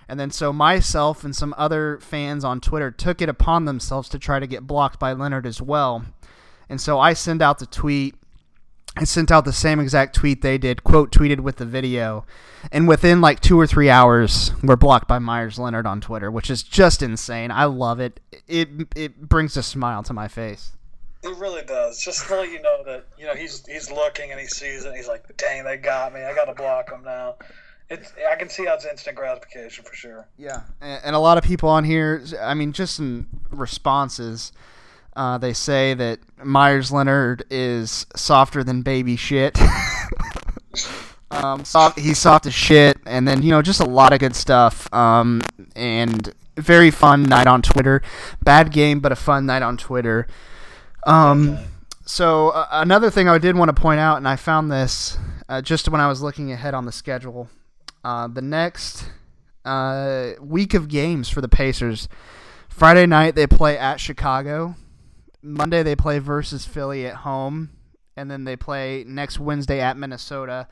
Speaker 3: And then so myself and some other fans on Twitter took it upon themselves to try to get blocked by Leonard as well. And so I send out the tweet. I sent out the same exact tweet they did, quote tweeted with the video. And within like two or three hours, we're blocked by Meyers Leonard on Twitter, which is just insane. I love it. It it brings a smile to my face.
Speaker 2: It really does. Just to let you know that you know he's he's looking and he sees it. and He's like, "Dang, they got me. I got to block them now." It's I can see how it's instant gratification for sure.
Speaker 3: Yeah, and, and a lot of people on here. I mean, just some responses. Uh, they say that Meyers Leonard is softer than baby shit. (laughs) um, soft, he's soft as shit, and then you know just a lot of good stuff. Um, and very fun night on Twitter. Bad game, but a fun night on Twitter. Um, so uh, another thing I did want to point out, and I found this uh, just when I was looking ahead on the schedule. Uh, the next uh, week of games for the Pacers. Friday night they play at Chicago. Monday they play versus Philly at home, and then they play next Wednesday at Minnesota,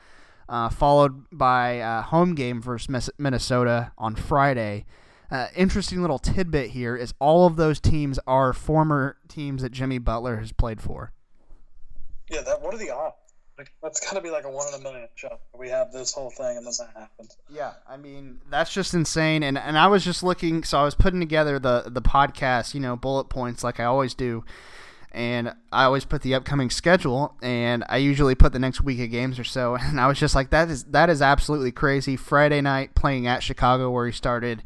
Speaker 3: uh, followed by a home game versus Minnesota on Friday. Uh, interesting little tidbit here is all of those teams are former teams that Jimmy Butler has played for.
Speaker 2: Yeah, that what are the odds? That's got to be like a one in a million shot. We have this whole thing, and then that happens.
Speaker 3: Yeah, I mean that's just insane. And and I was just looking, so I was putting together the the podcast, you know, bullet points like I always do, and I always put the upcoming schedule, and I usually put the next week of games or so. (laughs) And I was just like, that is that is absolutely crazy. Friday night playing at Chicago where he started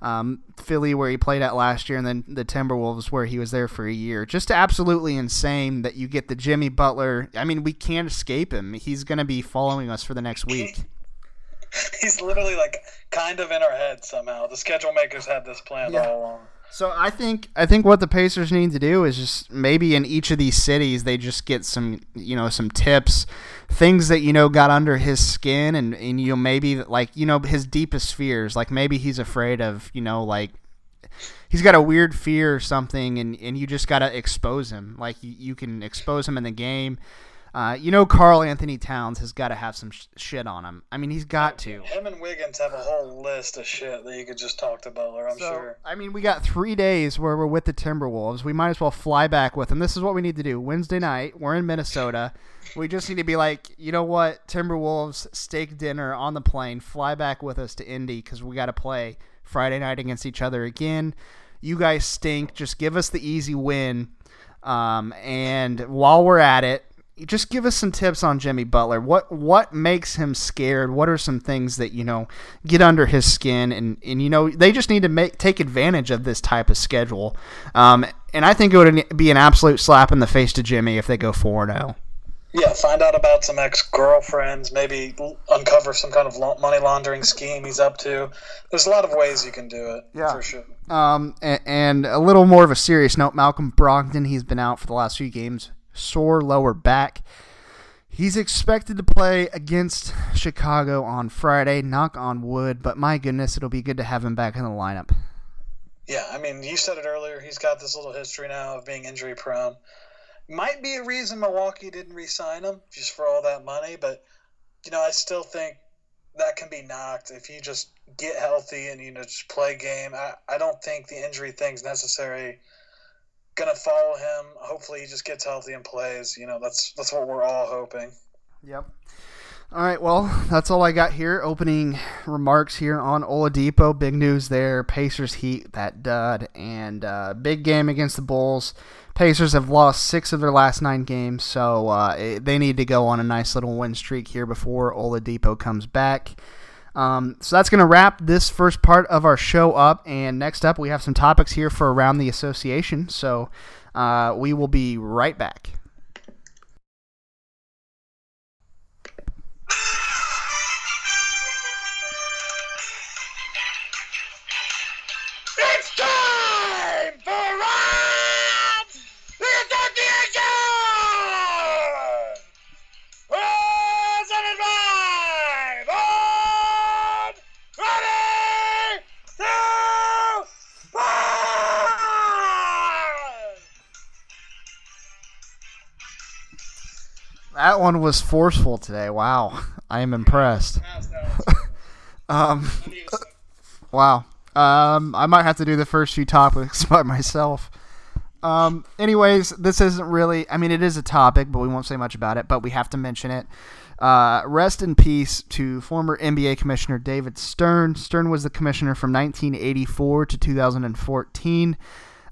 Speaker 3: um, Philly, where he played at last year, and then the Timberwolves, where he was there for a year. Just absolutely insane that you get the Jimmy Butler. I mean, we can't escape him. He's going to be following us for the next week. (laughs)
Speaker 2: He's literally like kind of in our head somehow. The schedule makers had this planned yeah. all along.
Speaker 3: So I think I think what the Pacers need to do is just maybe in each of these cities they just get some you know some tips, things that you know got under his skin and and you know maybe like you know his deepest fears like maybe he's afraid of you know like he's got a weird fear or something and and you just got to expose him. Like you, you can expose him in the game uh, you know, Karl-Anthony Towns has got to have some sh- shit on him. I mean, he's got to.
Speaker 2: Him and Wiggins have a whole list of shit that you could just talk to Butler. I'm so, sure.
Speaker 3: I mean, we got three days where we're with the Timberwolves. We might as well fly back with them. This is what we need to do. Wednesday night, we're in Minnesota. We just need to be like, you know what, Timberwolves steak dinner on the plane. Fly back with us to Indy because we got to play Friday night against each other again. You guys stink. Just give us the easy win. Um, and while we're at it, just give us some tips on Jimmy Butler. What what makes him scared? What are some things that you know get under his skin? And and you know they just need to make take advantage of this type of schedule. Um, and I think it would be an absolute slap in the face to Jimmy if they go four zero. Oh.
Speaker 2: Yeah, find out about some ex girlfriends. Maybe uncover some kind of money laundering scheme he's up to. There's a lot of ways you can do it. Yeah, for sure.
Speaker 3: Um, and, and a little more of a serious note: Malcolm Brogdon. He's been out for the last few games sore lower back. He's expected to play against Chicago on Friday. Knock on wood, but my goodness, it'll be good to have him back in the lineup.
Speaker 2: Yeah, I mean, you said it earlier. He's got this little history now of being injury prone. Might be a reason Milwaukee didn't re-sign him just for all that money, but you know, I still think that can be knocked if you just get healthy and you know just play game. I, I don't think the injury thing's necessary gonna follow him. Hopefully, he just gets healthy and plays. You know, that's that's what we're all hoping.
Speaker 3: Yep. All right, well, that's all I got here. Opening remarks here on Oladipo. Big news there. Pacers heat that dud, and uh, big game against the Bulls. Pacers have lost six of their last nine games, so uh, they need to go on a nice little win streak here before Oladipo comes back. Um, so that's going to wrap this first part of our show up. And next up, we have some topics here for Around the Association. So uh, we will be right back. That one was forceful today. Wow, (laughs) I am impressed. (laughs) um, (laughs) wow. Um, I might have to do the first few topics by myself. Um, anyways, this isn't really. I mean, it is a topic, but we won't say much about it. But we have to mention it. Uh, rest in peace to former NBA Commissioner David Stern. Stern was the commissioner from 1984 to 2014.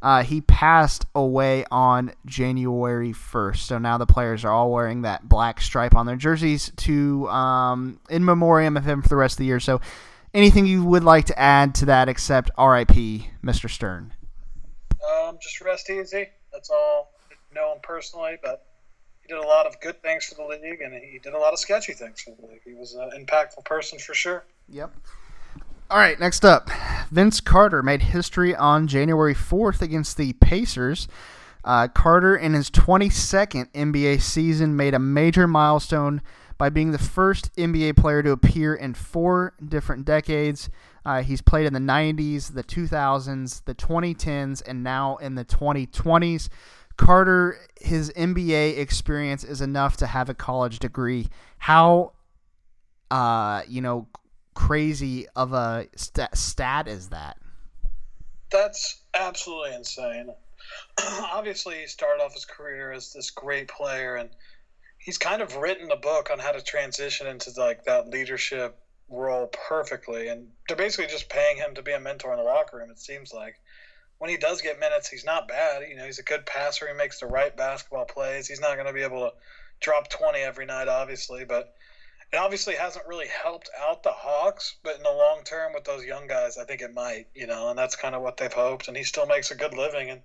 Speaker 3: Uh, he passed away on January 1st. So now the players are all wearing that black stripe on their jerseys to um, in memoriam of him for the rest of the year. So anything you would like to add to that except RIP, Mr. Stern?
Speaker 2: Um, just rest easy. That's all. I know him personally, but he did a lot of good things for the league, and he did a lot of sketchy things for the league. He was an impactful person for sure.
Speaker 3: Yep. All right, next up, Vince Carter made history on January 4th against the Pacers. Uh, Carter, in his 22nd NBA season, made a major milestone by being the first NBA player to appear in four different decades. Uh, he's played in the 90s, the 2000s, the 2010s, and now in the 2020s. Carter, his NBA experience is enough to have a college degree. How, uh, you know, crazy of a st- stat is that?
Speaker 2: That's absolutely insane. (clears throat) Obviously, he started off his career as this great player, and he's kind of written a book on how to transition into like that leadership role perfectly. And they're basically just paying him to be a mentor in the locker room. It seems like when he does get minutes, he's not bad. You know, he's a good passer. He makes the right basketball plays. He's not going to be able to drop 20 every night, obviously, but it obviously hasn't really helped out the Hawks. But in the long term, with those young guys, I think it might. You know, and that's kind of what they've hoped. And he still makes a good living. And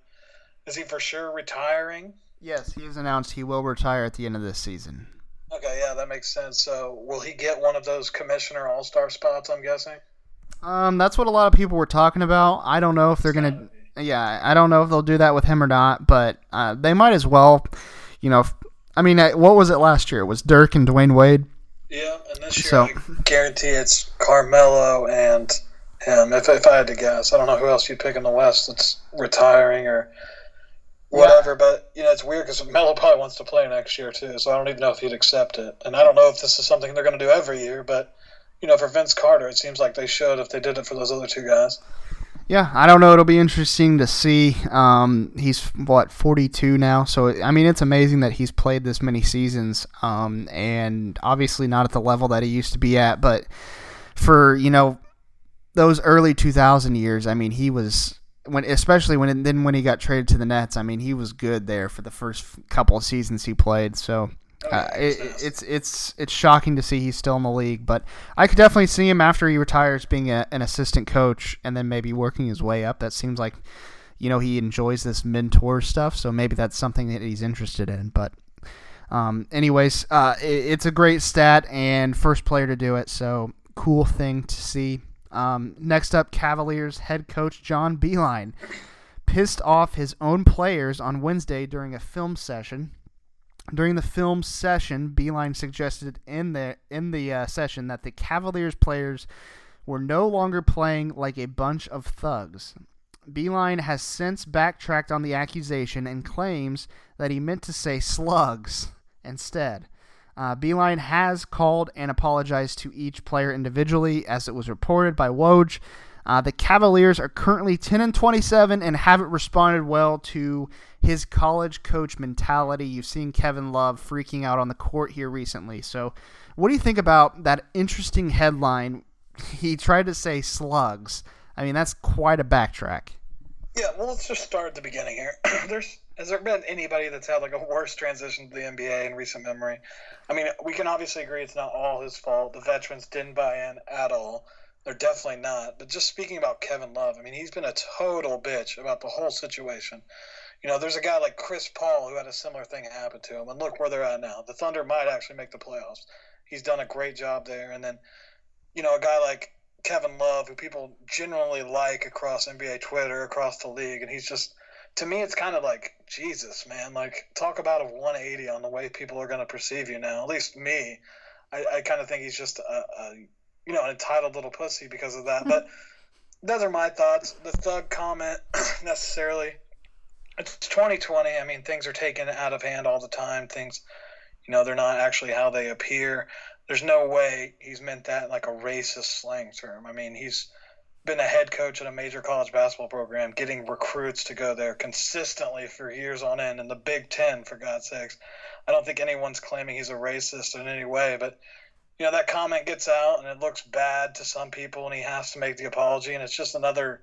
Speaker 2: is he for sure retiring?
Speaker 3: Yes, he has announced he will retire at the end of this season.
Speaker 2: Okay, yeah, that makes sense. So, will he get one of those commissioner all star spots? I'm guessing.
Speaker 3: Um, that's what a lot of people were talking about. I don't know if they're gonna. Yeah, I don't know if they'll do that with him or not, but uh, they might as well. You know, I mean, uh, what was it last year? It was Dirk and Dwyane Wade.
Speaker 2: Yeah, and this year so, I guarantee it's Carmelo and him. If, if I had to guess, I don't know who else you'd pick in the West that's retiring or whatever. Yeah. But you know, it's weird because Melo probably wants to play next year too. So I don't even know if he'd accept it. And I don't know if this is something they're going to do every year. But you know, for Vince Carter, it seems like they should if they did it for those other two guys.
Speaker 3: Yeah, I don't know. It'll be interesting to see. Um, he's what 42 now, so I mean, it's amazing that he's played this many seasons, um, and obviously not at the level that he used to be at. But for you know those early 2000 years, I mean, he was when especially when then when he got traded to the Nets, I mean, he was good there for the first couple of seasons he played. So uh, it, it's it's it's shocking to see he's still in the league, but I could definitely see him after he retires being a, an assistant coach and then maybe working his way up. That seems like you know he enjoys this mentor stuff, so maybe that's something that he's interested in. But um, anyways, uh, it, it's a great stat and first player to do it, so cool thing to see. Um, next up, Cavaliers head coach John Beilein pissed off his own players on Wednesday during a film session. During the film session, Beilein suggested in the in the uh, session that the Cavaliers players were no longer playing like a bunch of thugs. Beilein has since backtracked on the accusation and claims that he meant to say slugs instead. Uh, Beilein has called and apologized to each player individually, as it was reported by Woj. Uh, the Cavaliers are currently 10 and 27 and haven't responded well to his college coach mentality. You've seen Kevin Love freaking out on the court here recently. So, what do you think about that interesting headline? (laughs) He tried to say slugs. I mean, that's quite a backtrack.
Speaker 2: Yeah, well, let's just start at the beginning here. (clears throat) There's has there been anybody that's had like a worse transition to the NBA in recent memory? I mean, we can obviously agree it's not all his fault. The veterans didn't buy in at all. They're definitely not. But just speaking about Kevin Love, I mean, he's been a total bitch about the whole situation. You know, there's a guy like Chris Paul who had a similar thing happen to him, and look where they're at now. The Thunder might actually make the playoffs. He's done a great job there. And then, you know, a guy like Kevin Love, who people generally like across NBA Twitter, across the league, and he's just to me, it's kind of like Jesus, man. Like, talk about a 180 on the way people are going to perceive you now. At least me, I, I kind of think he's just a, a, you know, entitled little pussy because of that. but (laughs) those are my thoughts. The thug comment (clears throat) necessarily. It's 2020. I mean, things are taken out of hand all the time. Things, you know, they're not actually how they appear. There's no way he's meant that like a racist slang term. I mean, he's been a head coach at a major college basketball program, getting recruits to go there consistently for years on end in the Big Ten, for God's sakes. I don't think anyone's claiming he's a racist in any way, but you know that comment gets out and it looks bad to some people, and he has to make the apology, and it's just another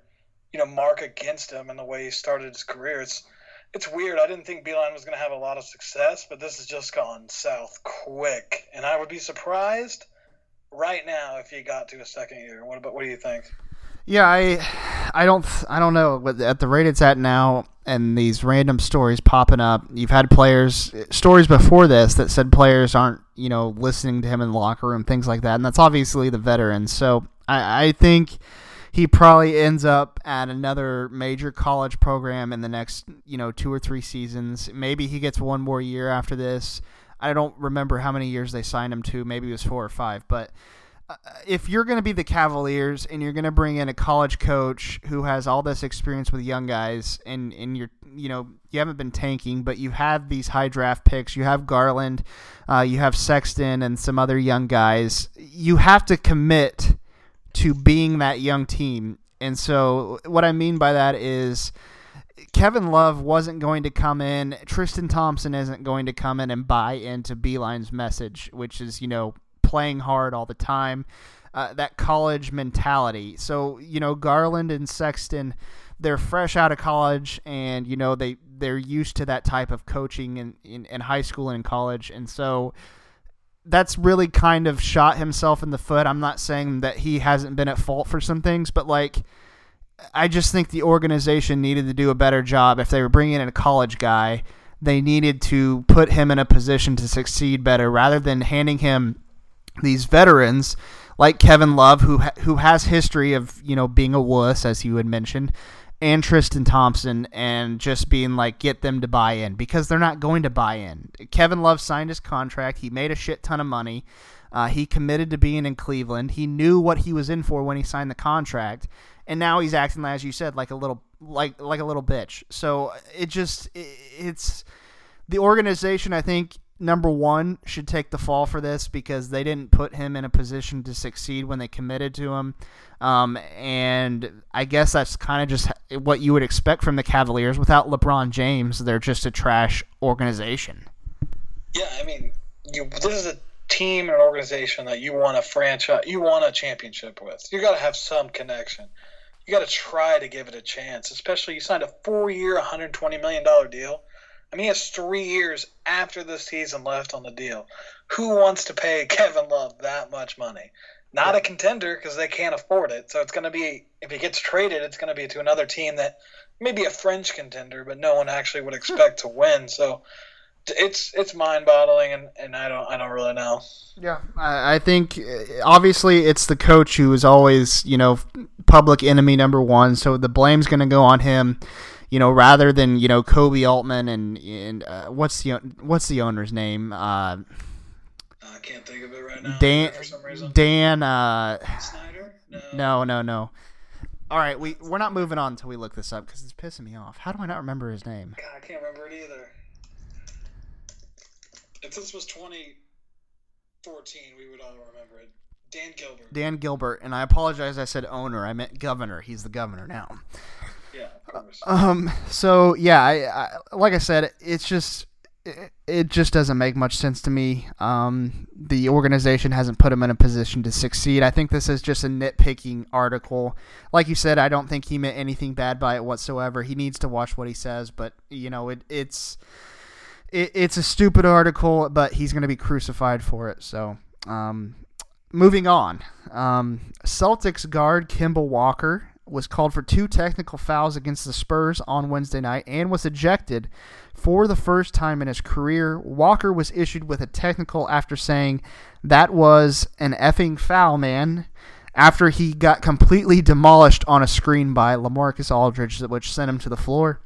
Speaker 2: you know, mark against him and the way he started his career. It's it's weird. I didn't think Beilein was going to have a lot of success, but this has just gone south quick, and I would be surprised right now if he got to a second year. What about what do you think?
Speaker 3: Yeah, I, I don't, I don't know. At the rate it's at now, and these random stories popping up, you've had players stories before this that said players aren't, you know, listening to him in the locker room, things like that, and that's obviously the veterans. So I, I think he probably ends up at another major college program in the next, you know, two or three seasons. Maybe he gets one more year after this. I don't remember how many years they signed him to. Maybe it was four or five, but if you're going to be the Cavaliers and you're going to bring in a college coach who has all this experience with young guys and and you're you know you haven't been tanking but you have these high draft picks you have Garland uh, you have Sexton and some other young guys you have to commit to being that young team. And so what I mean by that is Kevin Love wasn't going to come in Tristan Thompson isn't going to come in and buy into Beilein's message which is you know playing hard all the time, uh, that college mentality. So you know Garland and Sexton, they're fresh out of college, and you know they they're used to that type of coaching in, in, in high school and in college, and so that's really kind of shot himself in the foot. I'm not saying that he hasn't been at fault for some things, but like. I just think the organization needed to do a better job. If they were bringing in a college guy, they needed to put him in a position to succeed better rather than handing him these veterans like Kevin Love, who who has history of you know being a wuss, as you had mentioned, and Tristan Thompson, and just being like get them to buy in because they're not going to buy in. Kevin Love signed his contract. He made a shit ton of money. Uh, he committed to being in Cleveland. He knew what he was in for when he signed the contract, and now he's acting as you said, like a little like like a little bitch. So it just it, it's the organization. I think number one should take the fall for this because they didn't put him in a position to succeed when they committed to him. Um, and I guess that's kind of just what you would expect from the Cavaliers. Without LeBron James, they're just a trash organization.
Speaker 2: Yeah, I mean, you, this is a team and organization that you want a franchise, you want a championship with. You got to have some connection. You got to try to give it a chance, especially you signed a four-year, 120 million dollar deal I mean, he has three years after the season left on the deal. Who wants to pay (laughs) Kevin Love that much money? Not a contender because they can't afford it. So it's going to be, if he gets traded, it's going to be to another team that maybe a French contender, but no one actually would expect to win. So it's it's mind boggling, and, and I don't I don't really know.
Speaker 3: Yeah, I, I think uh, obviously it's the coach who is always you know public enemy number one, so the blame's going to go on him you know, rather than you know Koby Altman and and uh, what's the what's the owner's name? Uh,
Speaker 2: I can't think of it right now.
Speaker 3: Dan. Dan. Uh,
Speaker 2: Snyder.
Speaker 3: No. no, no, no. All right, we we're not moving on until we look this up because it's pissing me off. How do I not remember his name?
Speaker 2: God, I can't remember it either. If this was 2014, we would all remember it. Dan Gilbert.
Speaker 3: Dan Gilbert, and I apologize. I said owner. I meant governor. He's the governor now.
Speaker 2: Yeah.
Speaker 3: Um. So yeah, I, I, like I said, it's just it, it just doesn't make much sense to me. Um, the organization hasn't put him in a position to succeed. I think this is just a nitpicking article. Like you said, I don't think he meant anything bad by it whatsoever. He needs to watch what he says, but you know, it, it's it, it's a stupid article, but he's going to be crucified for it. So, um, moving on. Um, Celtics guard Kemba Walker was called for two technical fouls against the Spurs on Wednesday night and was ejected for the first time in his career. Walker was issued with a technical after saying that was an effing foul, man. After he got completely demolished on a screen by LaMarcus Aldridge, which sent him to the floor.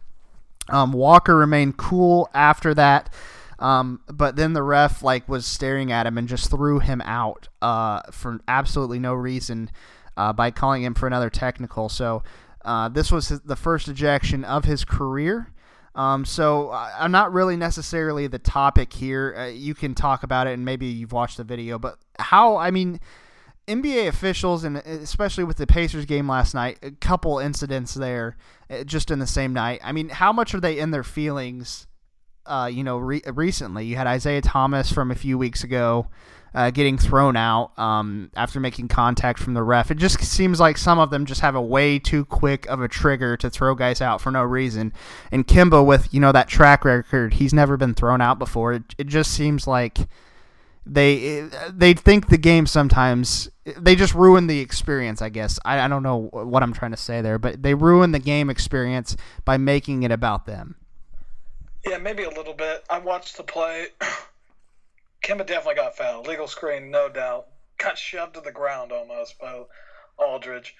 Speaker 3: Um, Walker remained cool after that, um, but then the ref like was staring at him and just threw him out uh, for absolutely no reason uh, by calling him for another technical. So uh, this was the first ejection of his career. Um, so uh, I'm not really necessarily the topic here. Uh, you can talk about it, and maybe you've watched the video. But how? I mean, NBA officials, and especially with the Pacers game last night, a couple incidents there, uh, just in the same night. I mean, how much are they in their feelings uh, you know, re- recently. You had Isaiah Thomas from a few weeks ago uh, getting thrown out um, after making contact from the ref. It just seems like some of them just have a way too quick of a trigger to throw guys out for no reason. And Kemba, with you know that track record, he's never been thrown out before. It, it just seems like they they think the game sometimes they just ruin the experience i guess I, I don't know what i'm trying to say there but they ruin the game experience by making it about them
Speaker 2: Yeah, maybe a little bit. I watched the play. Kemba definitely got fouled. Legal screen, no doubt. Got shoved to the ground almost by Aldridge.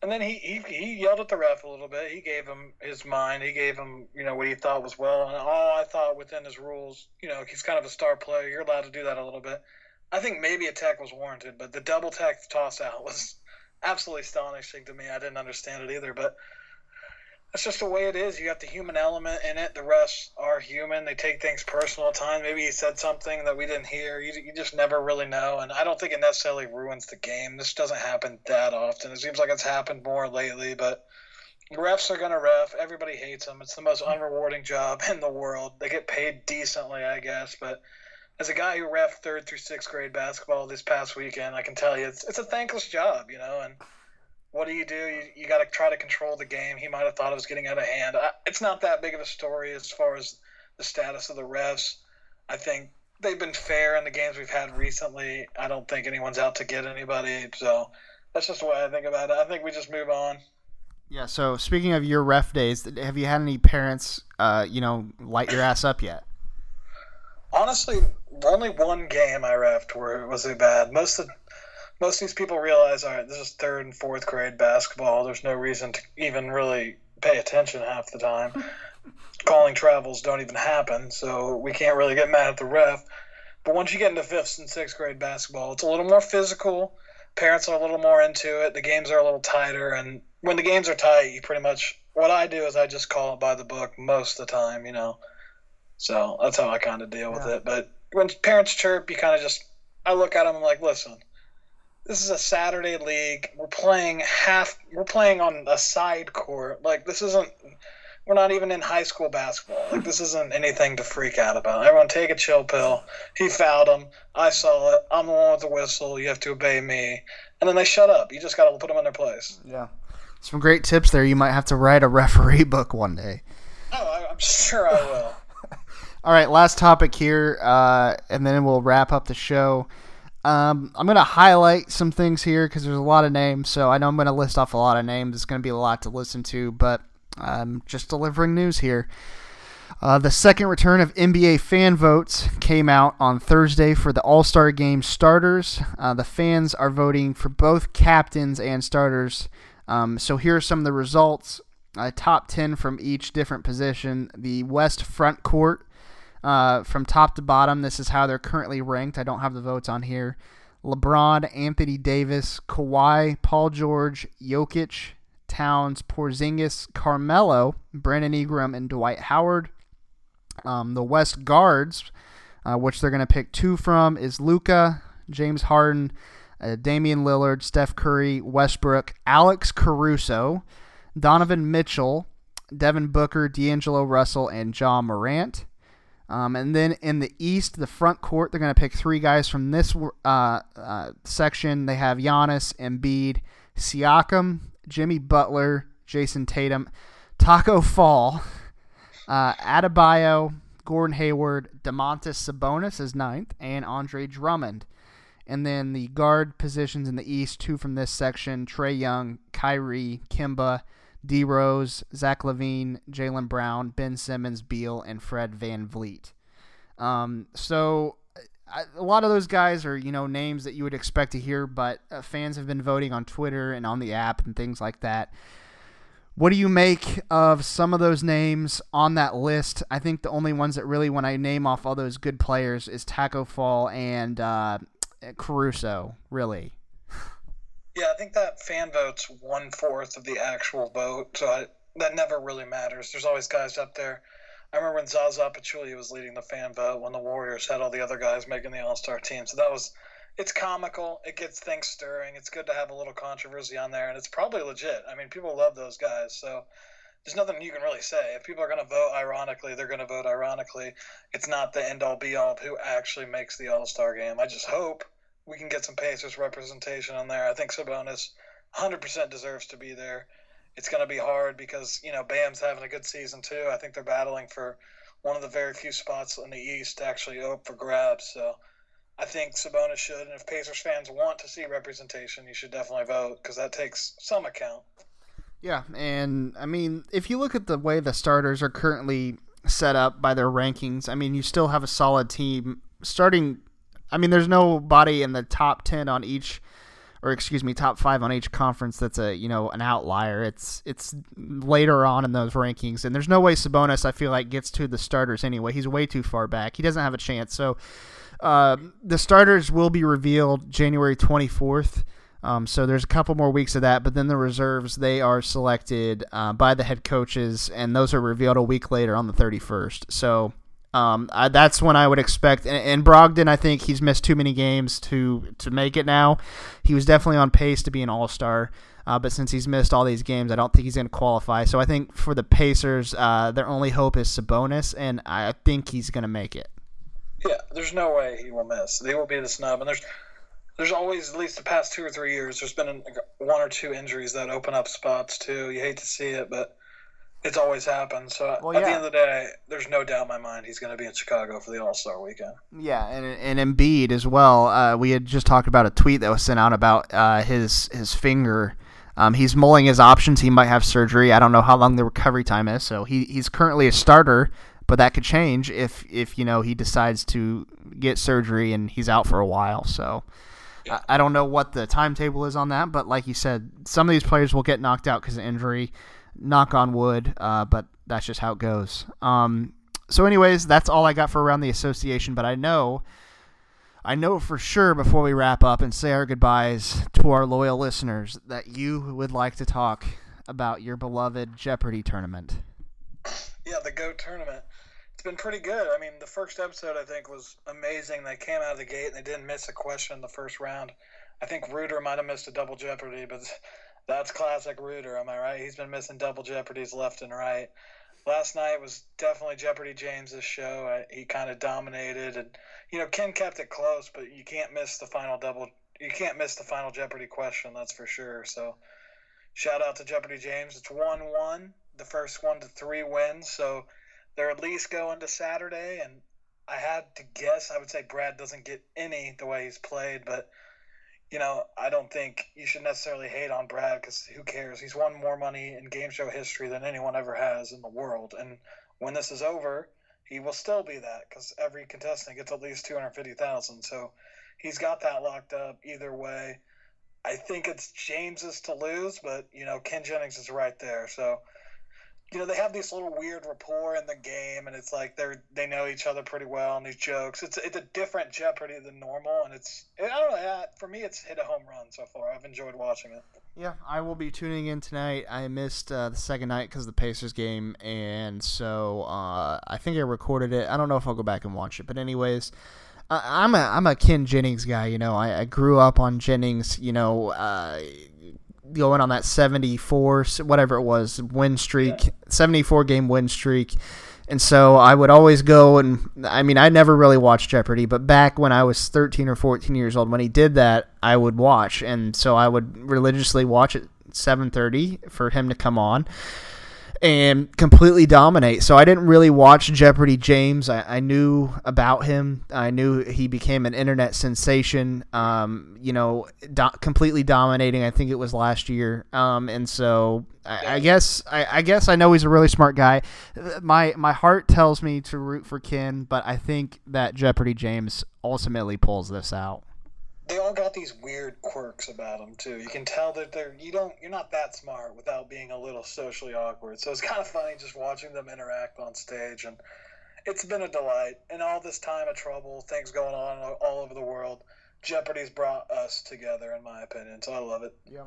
Speaker 2: And then he, he, he yelled at the ref a little bit. He gave him his mind. He gave him, you know, what he thought was well. And all I thought within his rules, you know, he's kind of a star player. You're allowed to do that a little bit. I think maybe a tech was warranted, but the double tech toss out was (laughs) absolutely astonishing to me. I didn't understand it either, but that's just the way it is. You got the human element in it. The refs are human. They take things personal at times. Maybe he said something that we didn't hear. You, you just never really know. And I don't think it necessarily ruins the game. This doesn't happen that often. It seems like it's happened more lately, but refs are going to ref. Everybody hates them. It's the most unrewarding job (laughs) in the world. They get paid decently, I guess, but as a guy who ref third through sixth grade basketball this past weekend, I can tell you it's, it's a thankless job, you know, and what do you do? You, you got to try to control the game. He might have thought it was getting out of hand. I, it's not that big of a story as far as the status of the refs. I think they've been fair in the games we've had recently. I don't think anyone's out to get anybody. So that's just the way I think about it. I think we just move on.
Speaker 3: Yeah. So speaking of your ref days, have you had any parents, uh, you know, light your ass up yet?
Speaker 2: Honestly, only one game I refed where it was a bad. Most of most of these people realize, all right, this is third and fourth grade basketball. There's no reason to even really pay attention half the time. (laughs) Calling travels don't even happen, so we can't really get mad at the ref. But once you get into fifth and sixth grade basketball, it's a little more physical. Parents are a little more into it. The games are a little tighter, and when the games are tight, you pretty much what I do is I just call it by the book most of the time, you know. So that's how I kind of deal with
Speaker 3: Yeah.
Speaker 2: it. But when parents chirp, you kind of just I look at them I'm like, listen, this is a Saturday league. We're playing half. We're playing on a side court. Like this isn't. We're not even in high school basketball. Like this isn't anything to freak out about. Everyone take a chill pill. He fouled him. I saw it. I'm the one with the whistle. You have to obey me. And then they shut up. You just got to put them in their place.
Speaker 3: Yeah. Some great tips there. You might have to write a referee (laughs) book one day.
Speaker 2: Oh, I, I'm sure I will. (laughs)
Speaker 3: All right, last topic here, uh, and then we'll wrap up the show. Um, I'm going to highlight some things here because there's a lot of names. So I know I'm going to list off a lot of names. It's going to be a lot to listen to, but I'm just delivering news here. Uh, the second return of NBA fan votes came out on Thursday for the All Star Game starters. Uh, the fans are voting for both captains and starters. Um, so here are some of the results. Uh, top 10 from each different position. The West front court uh, from top to bottom. This is how they're currently ranked. I don't have the votes on here. LeBron, Anthony Davis, Kawhi, Paul George, Jokic, Towns, Porzingis, Carmelo, Brandon Ingram, and Dwight Howard. Um, the West guards, uh, which they're going to pick two from, is Luka, James Harden, uh, Damian Lillard, Steph Curry, Westbrook, Alex Caruso, Donovan Mitchell, Devin Booker, D'Angelo Russell, and John Morant. Um, and then in the East, the front court, they're going to pick three guys from this uh, uh, section. They have Giannis, Embiid, Siakam, Jimmy Butler, Jayson Tatum, Taco Fall, (laughs) uh, Adebayo, Gordon Hayward, Domantas Sabonis is ninth, and Andre Drummond. And then the guard positions in the East, two from this section Trae Young, Kyrie, Kemba, D Rose, Zach LaVine, Jaylen Brown, Ben Simmons, Beal, and Fred VanVleet. Um, so I, a lot of those guys are, you know, names that you would expect to hear, but uh, fans have been voting on Twitter and on the app and things like that. What do you make of some of those names on that list? I think the only ones that really, when I name off all those good players, is Taco Fall and uh, Caruso, really.
Speaker 2: Yeah, I think that fan vote's one fourth of the actual vote, so I, that never really matters. There's always guys up there. I remember when Zaza Pachulia was leading the fan vote when the Warriors had all the other guys making the All Star team. So that was, it's comical. It gets things stirring. It's good to have a little controversy on there, and it's probably legit. I mean, people love those guys. So there's nothing you can really say. If people are going to vote ironically, they're going to vote ironically. It's not the end all be all of who actually makes the All Star game. I just hope we can get some Pacers representation on there. I think Sabonis 100% deserves to be there. It's going to be hard because, you know, Bam's having a good season too. I think they're battling for one of the very few spots in the East to actually open for grabs. So I think Sabonis should. And if Pacers fans want to see representation, you should definitely vote because that takes some account.
Speaker 3: Yeah, and I mean, if you look at the way the starters are currently set up by their rankings, I mean, you still have a solid team starting. I mean, there's nobody in the top ten on each, or excuse me, top five on each conference that's a you know an outlier. It's it's later on in those rankings, and there's no way Sabonis I feel like gets to the starters anyway. He's way too far back. He doesn't have a chance. So uh, the starters will be revealed January 24th. Um, so there's a couple more weeks of that, but then the reserves they are selected uh, by the head coaches, and those are revealed a week later on the 31st. So um, I, that's when I would expect. And, and, Brogdon, I think he's missed too many games to to make it now. He was definitely on pace to be an All Star, uh, but since he's missed all these games, I don't think he's going to qualify. So I think for the Pacers, uh, their only hope is Sabonis, and I think he's going to make it.
Speaker 2: Yeah, there's no way he will miss. They will be the snub, and there's there's always at least the past two or three years there's been one or two injuries that open up spots too you hate to see it but it's always happened so well, at yeah. the end of the day there's no doubt in my mind he's going to be in chicago for the all-star weekend
Speaker 3: yeah and, and Embiid as well uh, we had just talked about a tweet that was sent out about uh, his his finger um, he's mulling his options he might have surgery i don't know how long the recovery time is so he, he's currently a starter but that could change if if you know he decides to get surgery and he's out for a while so yeah. I, I don't know what the timetable is on that, but like you said, some of these players will get knocked out because of injury. Knock on wood, uh, but that's just how it goes. Um, so, anyways, that's all I got for around the association. But I know, I know for sure before we wrap up and say our goodbyes to our loyal listeners that you would like to talk about your beloved Jeopardy tournament.
Speaker 2: Yeah, the Goat tournament it's been pretty good. I mean, the first episode I think was amazing. They came out of the gate and they didn't miss a question in the first round. I think Rutter might have missed a double jeopardy, but that's classic Rutter. Am I right? He's been missing double jeopardies left and right. Last night was definitely Jeopardy James's show. I, he kind of dominated, and you know Ken kept it close, but you can't miss the final double. You can't miss the final Jeopardy question. That's for sure. So, shout out to Jeopardy James. It's one one. The first one to three wins. So they're at least going to Saturday, and I had to guess. I would say Brad doesn't get any the way he's played, but you know, I don't think you should necessarily hate on Brad because who cares? He's won more money in game show history than anyone ever has in the world, and when this is over, he will still be that because every contestant gets at least two hundred fifty thousand. So he's got that locked up either way. I think it's James's to lose, but you know Ken Jennings is right there, so you know they have this little weird rapport in the game, and it's like they're they know each other pretty well and these jokes. It's it's a different Jeopardy than normal, and it's I don't know. For me, it's hit a home run so far. I've enjoyed watching it.
Speaker 3: Yeah, I will be tuning in tonight. I missed uh, the second night because of the Pacers game, and so uh, I think I recorded it. I don't know if I'll go back and watch it, but anyways. I'm a I'm a Ken Jennings guy, you know. I, I grew up on Jennings, you know. Uh, going on that 74 whatever it was win streak yeah. 74 game win streak. And so I would always go and I mean I never really watched Jeopardy but back when I was 13 or 14 years old when he did that I would watch. And so I would religiously watch at 7:30 for him to come on and completely dominate. So I didn't really watch Jeopardy James. I, I knew about him. I knew he became an internet sensation. Um, you know, do- completely dominating. I think it was last year. Um, and so I, I guess I, I, guess I know he's a really smart guy. My my heart tells me to root for Ken, but I think that Jeopardy James ultimately pulls this out
Speaker 2: they all got these weird quirks about them too. You can tell that they're you don't you're not that smart without being a little socially awkward. So it's (laughs) kind of funny just watching them interact on stage, and it's been a delight. And all this time of trouble, things going on all over the world, Jeopardy's brought us together, in my opinion. So I love it.
Speaker 3: Yeah.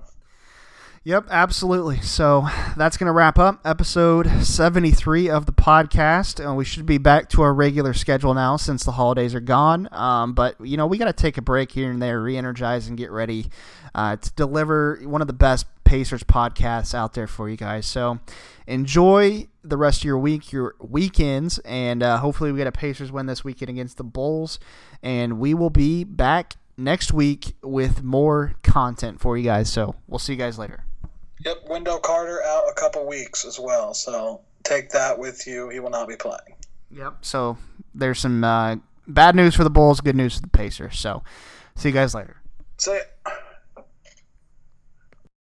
Speaker 3: Yep, absolutely. So that's going to wrap up episode 73 of the podcast. And we should be back to our regular schedule now since the holidays are gone. Um, but, you know, we got to take a break here and there, re energize, and get ready uh, to deliver one of the best Pacers podcasts out there for you guys. So enjoy the rest of your week, your weekends, and uh, hopefully we get a Pacers win this weekend against the Bulls. And we will be back next week with more content for you guys. So we'll see you guys later.
Speaker 2: Yep, Wendell Carter out a couple weeks as well, so take that with you. He will not be playing.
Speaker 3: Yep. So there's some uh, bad news for the Bulls, good news for the Pacers. So see you guys later.
Speaker 2: See ya.